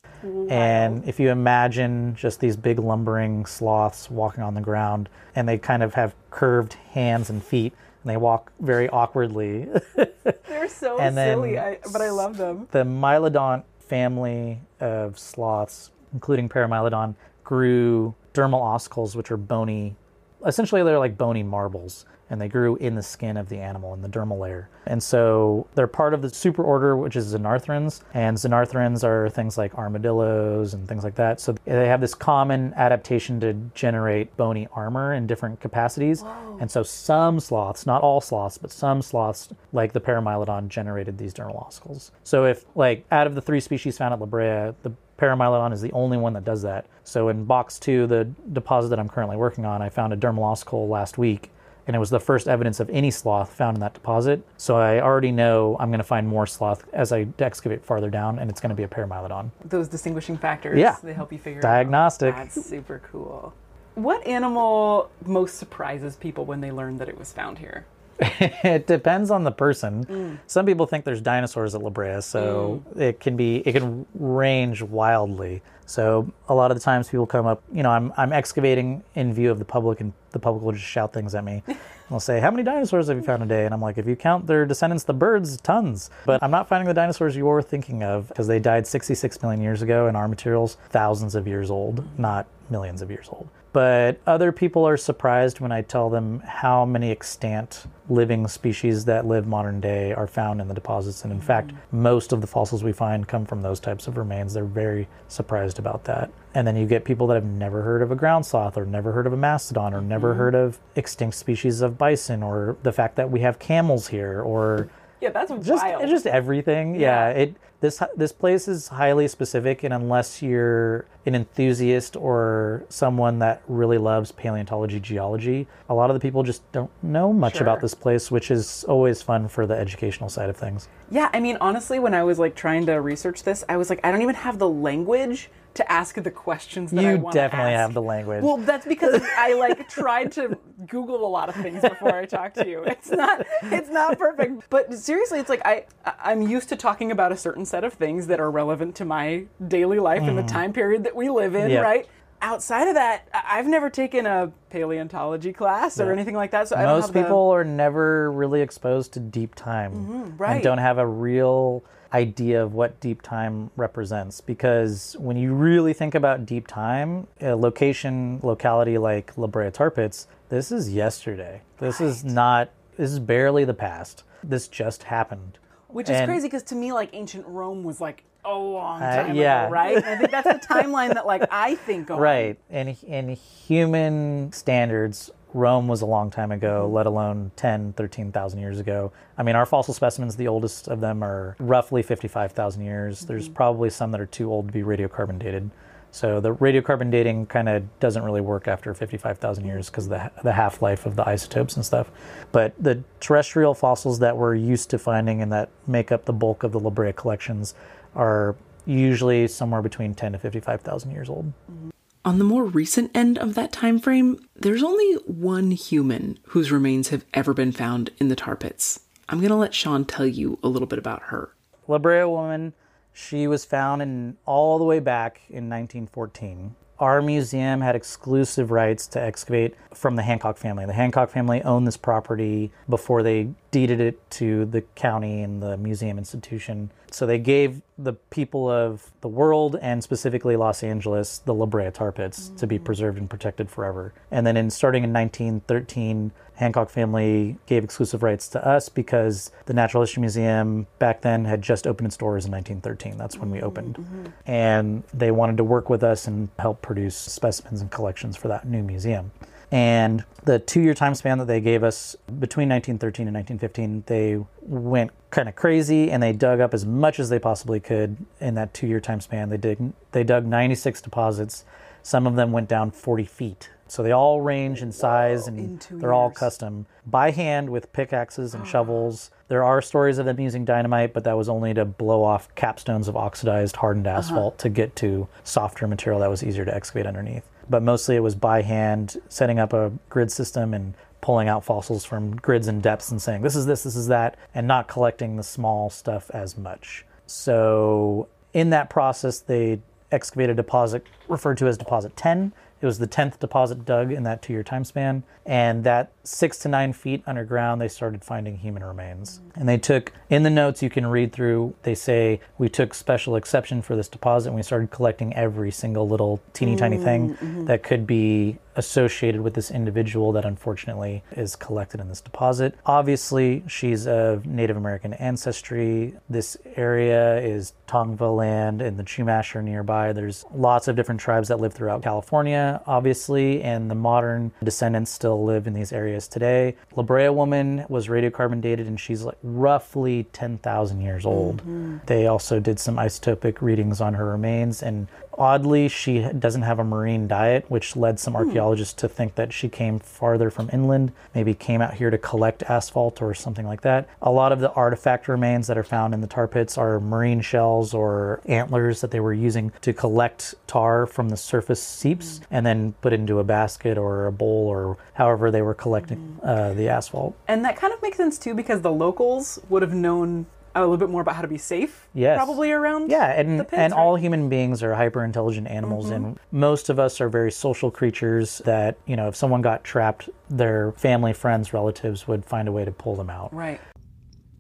And if you imagine just these big lumbering sloths walking on the ground, and they kind of have curved hands and feet, and they walk very awkwardly. They're so And then- silly, I, but I love them. the Mylodont family of sloths, including Paramylodon, grew dermal ossicles, which are bony. Essentially, they're like bony marbles, and they grew in the skin of the animal in the dermal layer. And so they're part of the superorder, which is Xenarthrans. And Xenarthrans are things like armadillos and things like that. So they have this common adaptation to generate bony armor in different capacities. And so some sloths, not all sloths, but some sloths, like the Paramylodon, generated these dermal ossicles. So if, like, out of the three species found at La Brea, the Paramylodon is the only one that does that. So in box two, the deposit that I'm currently working on, I found a dermal ossicle last week, and it was the first evidence of any sloth found in that deposit. So I already know I'm going to find more sloth as I excavate farther down, and it's going to be a Paramylodon. Those distinguishing factors. Yeah. They help you figure Diagnostic. out. That's super cool. What animal most surprises people when they learn that it was found here? it depends on the person. Mm. Some people think there's dinosaurs at La Brea, so mm. it can be it can range wildly. So a lot of the times people come up, you know, I'm I'm excavating in view of the public, and the public will just shout things at me. They'll say, "How many dinosaurs have you found today?" And I'm like, "If you count their descendants, the birds, tons." But I'm not finding the dinosaurs you're thinking of because they died 66 million years ago, and our materials thousands of years old, not millions of years old. But other people are surprised when I tell them how many extant living species that live modern day are found in the deposits. And in mm-hmm. fact, most of the fossils we find come from those types of remains. They're very surprised about that. And then you get people that have never heard of a ground sloth or never heard of a mastodon or never mm-hmm. heard of extinct species of bison or the fact that we have camels here or Yeah, that's just wild. just everything. Yeah. it this this place is highly specific, and unless you're an enthusiast or someone that really loves paleontology, geology, a lot of the people just don't know much Sure. about this place, which is always fun for the educational side of things. Yeah, I mean, honestly, when I was like trying to research this, I was like, I don't even have the language to ask the questions that I You want to definitely ask. have the language. Well, that's because I like tried to Google a lot of things before I talked to you. It's not it's not perfect, but seriously, it's like I I- I'm used to talking about a certain set of things that are relevant to my daily life and the time period that we live in, Mm. Yep. right? Outside of that, I've never taken a paleontology class or anything like that, so I don't Most have the- Mm-hmm, people are never really exposed to deep time right. and don't have a real idea of what deep time represents because when you really think about deep time a location locality like La Brea Tar Pits this is yesterday. This is not this is barely the past. This just happened. Which is And- crazy because to me, like ancient Rome was like a long Uh, time yeah. ago, right? And I think that's the timeline that like I think of. Right. And in human standards, Rome was a long time ago, Mm-hmm. let alone 10, 13,000 years ago. I mean, our fossil specimens, the oldest of them are roughly 55,000 years. There's Mm-hmm. probably some that are too old to be radiocarbon dated. So the radiocarbon dating kind of doesn't really work after 55,000 years because the the half life of the isotopes and stuff. But the terrestrial fossils that we're used to finding and that make up the bulk of the La Brea collections are usually somewhere between 10 to 55,000 years old. On the more recent end of that time frame, there's only one human whose remains have ever been found in the tar pits. I'm going to let Sean tell you a little bit about her. La Brea woman, she was found in all the way back in 1914. Our museum had exclusive rights to excavate from the Hancock family. The Hancock family owned this property before they deeded it to the county and the museum institution. So they gave the people of the world and specifically Los Angeles the La Brea tar pits to be mm. preserved and protected forever. And then in starting in 1913, Hancock family gave exclusive rights to us because the Natural History Museum back then had just opened its doors in 1913. That's when we mm-hmm. opened. And they wanted to work with us and help produce specimens and collections for that new museum. And the two year time span that they gave us between 1913 and 1915, they went kind of crazy and they dug up as much as they possibly could in that two year time span. They, dig, they dug 96 deposits. Some of them went down 40 feet. So they all range in size and they're all custom by hand with pickaxes and ah. shovels. There are stories of them using dynamite, but that was only to blow off capstones of oxidized hardened uh-huh. asphalt to get to softer material that was easier to excavate underneath. But mostly it was by hand, setting up a grid system and pulling out fossils from grids and depths and saying, this is this, this is that, and not collecting the small stuff as much. So in that process, they excavated a deposit referred to as deposit 10. It was the 10th deposit dug in that two year time span. And that six to nine feet underground, they started finding human remains. And they took, in the notes you can read through, they say, we took special exception for this deposit and we started collecting every single little teeny tiny thing mm, mm-hmm. that could be associated with this individual that unfortunately is collected in this deposit. Obviously, she's of Native American ancestry. This area is Tongva land and the Chumash are nearby. There's lots of different tribes that live throughout California, obviously, and the modern descendants still live in these areas today. La Brea woman was radiocarbon dated and she's like roughly 10,000 years old. Mm-hmm. They also did some isotopic readings on her remains and Oddly, she doesn't have a marine diet, which led some hmm. archaeologists to think that she came farther from inland, maybe came out here to collect asphalt or something like that. A lot of the artifact remains that are found in the tar pits are marine shells or antlers that they were using to collect tar from the surface seeps hmm. and then put into a basket or a bowl or however they were collecting hmm. uh, the asphalt. And that kind of makes sense too because the locals would have known a little bit more about how to be safe. Yes. Probably around. Yeah, and the pits, and right? Mm-hmm. all human beings are hyper intelligent animals, and most of us are very social creatures. That you know, if someone got trapped, their family, friends, relatives would find a way to pull them out. Right.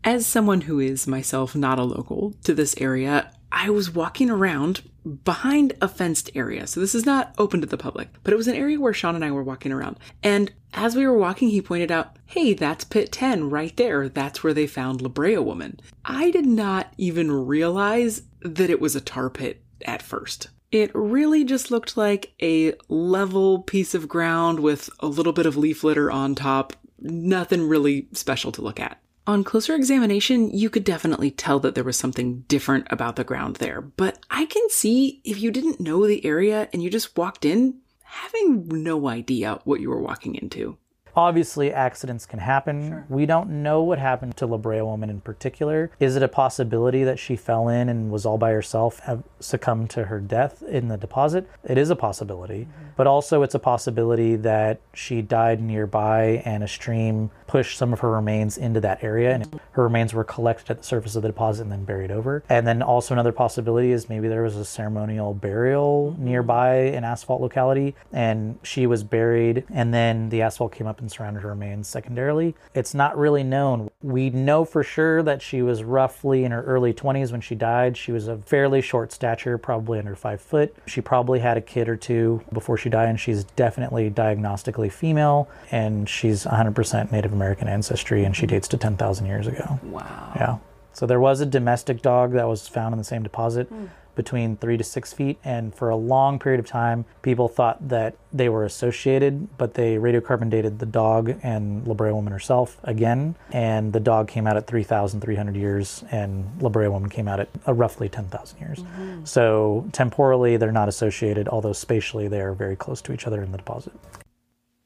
As someone who is myself not a local to this area, I was walking around behind a fenced area. So this is not open to the public, but it was an area where Sean and I were walking around. And as we were walking, he pointed out, hey, that's pit 10 right there. That's where they found La Brea woman. I did not even realize that it was a tar pit at first. It really just looked like a level piece of ground with a little bit of leaf litter on top. Nothing really special to look at. On closer examination, you could definitely tell that there was something different about the ground there, but I can see if you didn't know the area and you just walked in, having no idea what you were walking into. Obviously, accidents can happen. We don't know what happened to La Brea woman in particular. Is it a possibility that she fell in and was all by herself, have succumbed to her death in the deposit? It is a possibility. Mm-hmm. But also, it's a possibility that she died nearby and a stream pushed some of her remains into that area and her remains were collected at the surface of the deposit and then buried over. And then also, another possibility is maybe there was a ceremonial burial nearby an asphalt locality and she was buried and then the asphalt came up and surrounded her remains secondarily. It's not really known. We know for sure that she was roughly in her early 20s when she died. She was a fairly short stature, probably under five foot. She probably had a kid or two before she died, and she's definitely diagnostically female, and she's 100% Native American ancestry, and she mm-hmm. dates to 10,000 years ago. Wow. Yeah. So there was a domestic dog that was found in the same deposit hmm. Between three to six feet. And for a long period of time, people thought that they were associated, but they radiocarbon dated the dog and La Brea woman herself again. And the dog came out at 3,300 years, and La Brea woman came out at uh, roughly 10,000 years. So temporally, they're not associated, although spatially, they are very close to each other in the deposit.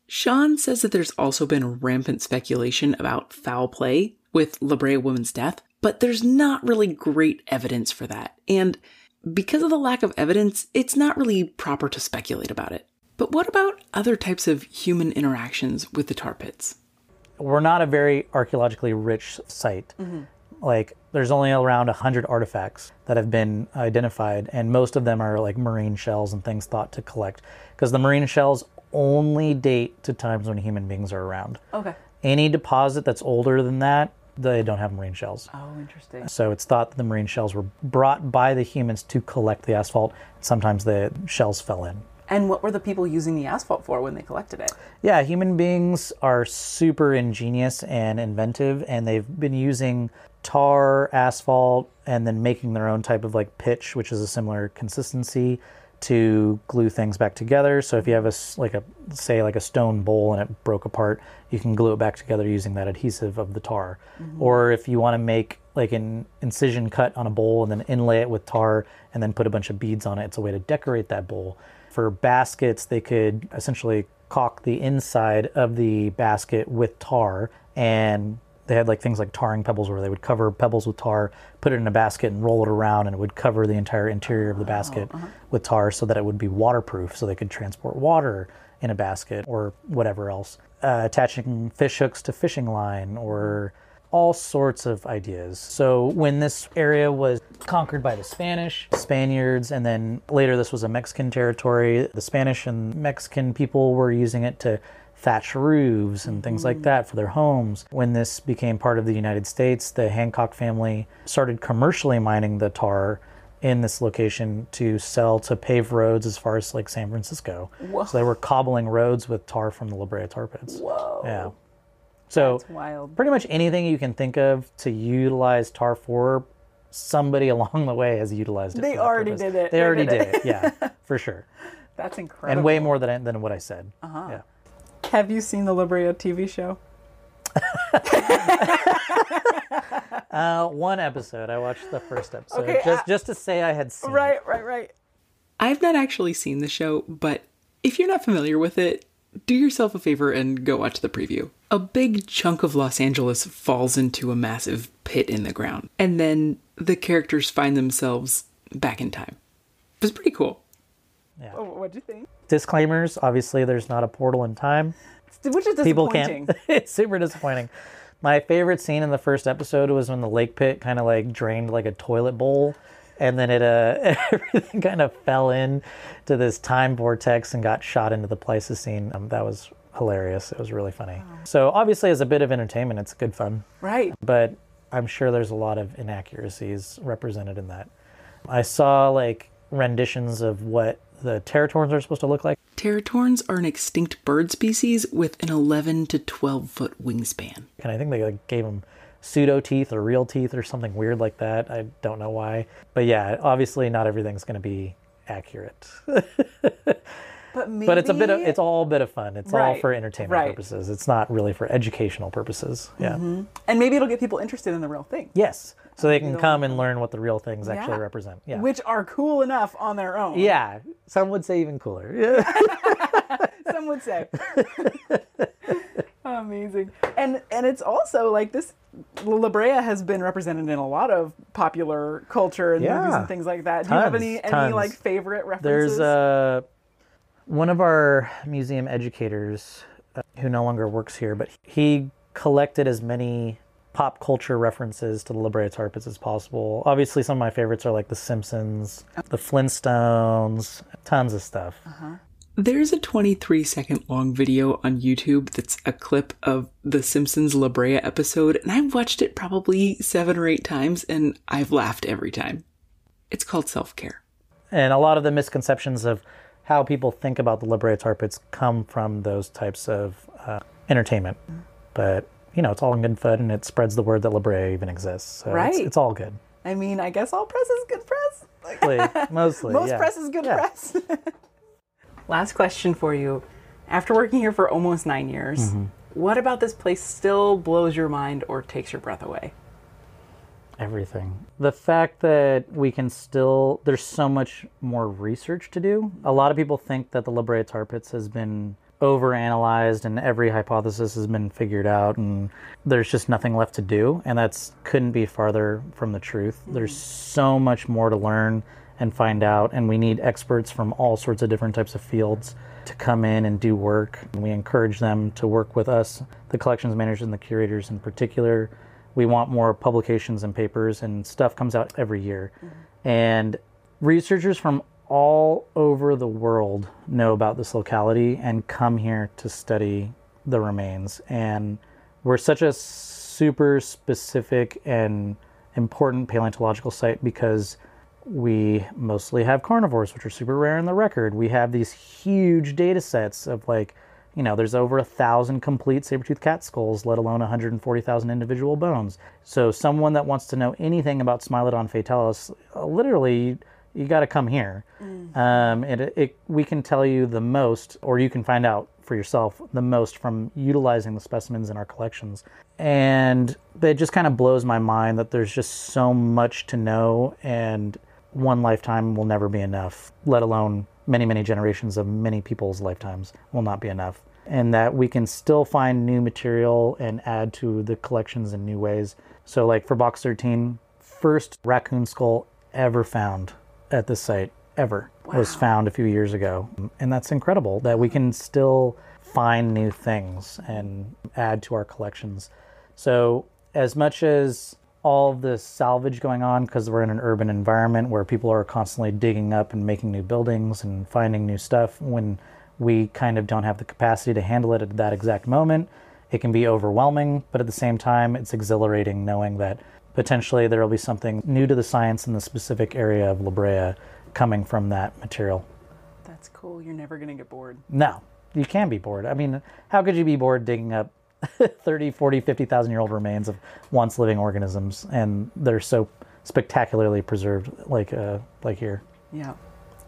Sean says that there's also been rampant speculation about foul play with La Brea woman's death, but there's not really great evidence for that. And because of the lack of evidence, it's not really proper to speculate about it. But what about other types of human interactions with the tar pits? we're not a very archaeologically rich site. Mm-hmm. Like, there's only around 100 artifacts that have been identified, and most of them are like marine shells and things thought to collect. Because the marine shells only date to times when human beings are around. Okay. Any deposit that's older than that, they don't have marine shells. Oh, interesting. So it's thought that the marine shells were brought by the humans to collect the asphalt. Sometimes the shells fell in. And what were the people using the asphalt for when they collected it? Yeah, human beings are super ingenious and inventive, and they've been using tar, asphalt, and then making their own type of like pitch, which is a similar consistency, to glue things back together. So if you have a like a say like a stone bowl and it broke apart, you can glue it back together using that adhesive of the tar. Mm-hmm. Or if you want to make like an incision cut on a bowl and then inlay it with tar and then put a bunch of beads on it, it's a way to decorate that bowl. For baskets, they could essentially caulk the inside of the basket with tar and they had like things like tarring pebbles where they would cover pebbles with tar, put it in a basket and roll it around and it would cover the entire interior of the basket with tar so that it would be waterproof so they could transport water in a basket or whatever else. Uh, attaching fish hooks to fishing line or all sorts of ideas. So when this area was conquered by the Spanish, Spaniards, and then later this was a Mexican territory, the Spanish and Mexican people were using it to thatch roofs and things like that for their homes. When this became part of the United States, the Hancock family started commercially mining the tar in this location to sell to pave roads as far as like San Francisco. So they were cobbling roads with tar from the La Brea tar pits. Whoa. Yeah. So wild. pretty much anything you can think of to utilize tar for, somebody along the way has utilized it. They already purpose. did it. They They already did did it. Yeah, for sure. That's incredible. And way more than than what I said. Uh-huh. Yeah. Have you seen the La Brea TV show? Uh, one episode. I watched the first episode Okay, just uh, just to say I had seen. it. Right, right, right. I've not actually seen the show, but if you're not familiar with it, do yourself a favor and go watch the preview. A big chunk of Los Angeles falls into a massive pit in the ground, and then the characters find themselves back in time. It was pretty cool. Oh, what'd you think? Disclaimers. Obviously, there's not a portal in time. Which is People disappointing. can't. it's super disappointing. My favorite scene in the first episode was when the lake pit kind of like drained like a toilet bowl, and then it uh everything kind of fell in to this time vortex and got shot into the Pleistocene. Um, that was hilarious. It was really funny. So obviously, as a bit of entertainment, it's good fun. Right. but I'm sure there's a lot of inaccuracies represented in that. I saw like renditions of what the Teratorns are supposed to look like. Teratorns are an extinct bird species with an 11 to 12 foot wingspan. And I think they like, gave them pseudo teeth or real teeth or something weird like that. I don't know why. But yeah, obviously not everything's going to be accurate. But maybe but it's a bit of it's all a bit of fun. It's all for entertainment right. purposes. It's not really for educational purposes. Yeah. Mm-hmm. and maybe it'll get people interested in the real thing. Yes. So they can come and learn what the real things actually Yeah. represent. Yeah. Which are cool enough on their own. yeah. Some would say even cooler. Yeah. Some would say. Amazing. And and it's also like this La Brea has been represented in a lot of popular culture and movies and things like that. Do you have Tons, any any like favorite references? There's uh, one of our museum educators uh, who no longer works here, but he collected as many pop culture references to the La Brea Tar Pits as possible. Obviously, some of my favorites are like The Simpsons, The Flintstones, tons of stuff. There's a 23 second long video on YouTube that's a clip of the Simpsons La Brea episode, and I've watched it probably seven or eight times, and I've laughed every time. It's called self care. And a lot of the misconceptions of how people think about the La Brea Tar Pits come from those types of uh, entertainment. But, you know, it's all in good fun and it spreads the word that La Brea even exists. So Right. It's, it's all good. I mean, I guess all press is good press. Mostly. mostly most yeah. press is good Yeah. press. Last question for you. After working here for almost nine years, Mm-hmm. what about this place still blows your mind or takes your breath away? Everything. The fact that we can still, there's so much more research to do. A lot of people think that the La Brea Tar Pits has been overanalyzed and every hypothesis has been figured out and there's just nothing left to do. And that's couldn't be farther from the truth. There's mm-hmm. so much more to learn and find out. And we need experts from all sorts of different types of fields to come in and do work. And we encourage them to work with us, the collections managers and the curators in particular we want more publications and papers and stuff comes out every year mm-hmm. and researchers from all over the world know about this locality and come here to study the remains and we're such a super specific and important paleontological site because we mostly have carnivores which are super rare in the record we have these huge data sets of like you know, there's over a thousand complete saber-toothed cat skulls, let alone 140,000 individual bones. So someone that wants to know anything about Smilodon fatalis, uh, literally, you got to come here. Um, it, it, we can tell you the most, or you can find out for yourself the most from utilizing the specimens in our collections. And it just kind of blows my mind that there's just so much to know, and one lifetime will never be enough, let alone many, many generations of many people's lifetimes will not be enough. And that we can still find new material and add to the collections in new ways. So, like for Box 13, first raccoon skull ever found at this site, ever, was found a few years ago. And that's incredible that we can still find new things and add to our collections. So, as much as all of the salvage going on, because we're in an urban environment where people are constantly digging up and making new buildings and finding new stuff, when we kind of don't have the capacity to handle it at that exact moment, it can be overwhelming. But at the same time, it's exhilarating knowing that potentially there will be something new to the science in the specific area of La Brea coming from that material. That's cool. You're never going to get bored. No, you can be bored. I mean, how could you be bored digging up 30, 40, 50,000 year old remains of once living organisms and they're so spectacularly preserved like uh, like here. Yeah.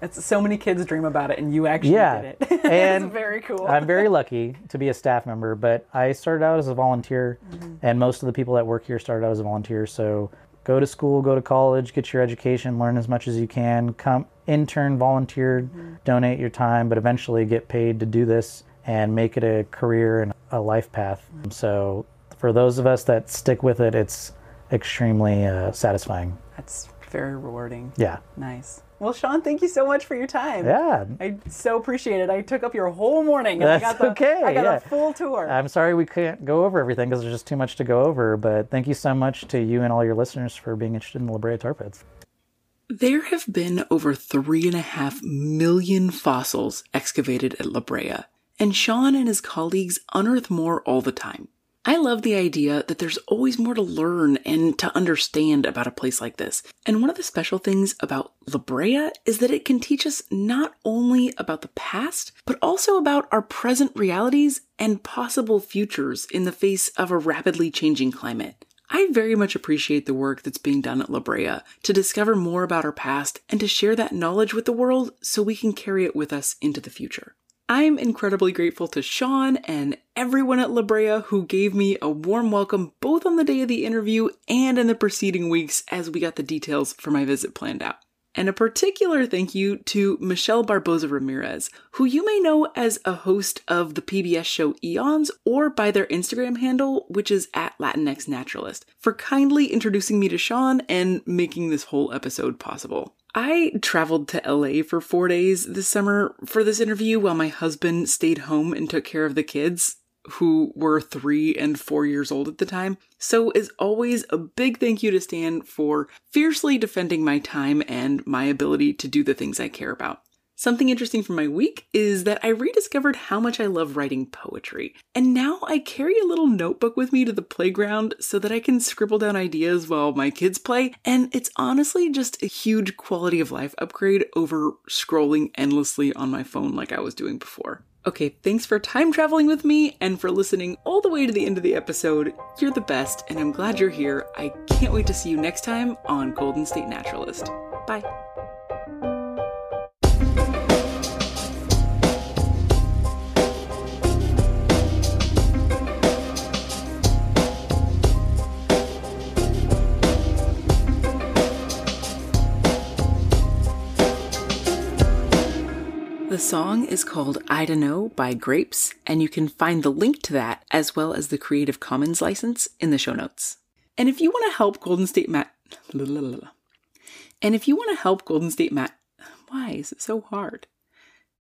It's so many kids dream about it and you actually Yeah. did it. And it's very cool. I'm very lucky to be a staff member, but I started out as a volunteer mm-hmm. and most of the people that work here started out as a volunteer. So go to school, go to college, get your education, learn as much as you can, come intern, volunteer, mm-hmm. donate your time, but eventually get paid to do this and make it a career and a life path. Mm-hmm. So for those of us that stick with it, it's extremely uh, satisfying. That's very rewarding. Yeah. Nice. Well, Sean, thank you so much for your time. Yeah. I so appreciate it. I took up your whole morning. And I got the, okay, I got yeah. a full tour. I'm sorry we can't go over everything because there's just too much to go over, but thank you so much to you and all your listeners for being interested in the La Brea tar pits. There have been over three and a half million fossils excavated at La Brea, and Sean and his colleagues unearth more all the time. I love the idea that there's always more to learn and to understand about a place like this. And one of the special things about La Brea is that it can teach us not only about the past, but also about our present realities and possible futures in the face of a rapidly changing climate. I very much appreciate the work that's being done at La Brea to discover more about our past and to share that knowledge with the world so we can carry it with us into the future. I'm incredibly grateful to Sean and everyone at La Brea who gave me a warm welcome both on the day of the interview and in the preceding weeks as we got the details for my visit planned out. And a particular thank you to Michelle Barboza Ramirez, who you may know as a host of the PBS show Eons or by their Instagram handle, which is at Latinx Naturalist, for kindly introducing me to Sean and making this whole episode possible. I traveled to LA for four days this summer for this interview while my husband stayed home and took care of the kids who were three and four years old at the time. So, as always, a big thank you to Stan for fiercely defending my time and my ability to do the things I care about. Something interesting from my week is that I rediscovered how much I love writing poetry. And now I carry a little notebook with me to the playground so that I can scribble down ideas while my kids play. And it's honestly just a huge quality of life upgrade over scrolling endlessly on my phone like I was doing before. Okay, thanks for time traveling with me and for listening all the way to the end of the episode. You're the best, and I'm glad you're here. I can't wait to see you next time on Golden State Naturalist. Bye. The song is called I Dunno by Grapes, and you can find the link to that as well as the Creative Commons license in the show notes. And if you want to help Golden State Matt, and if you want to help Golden State Matt, why is it so hard?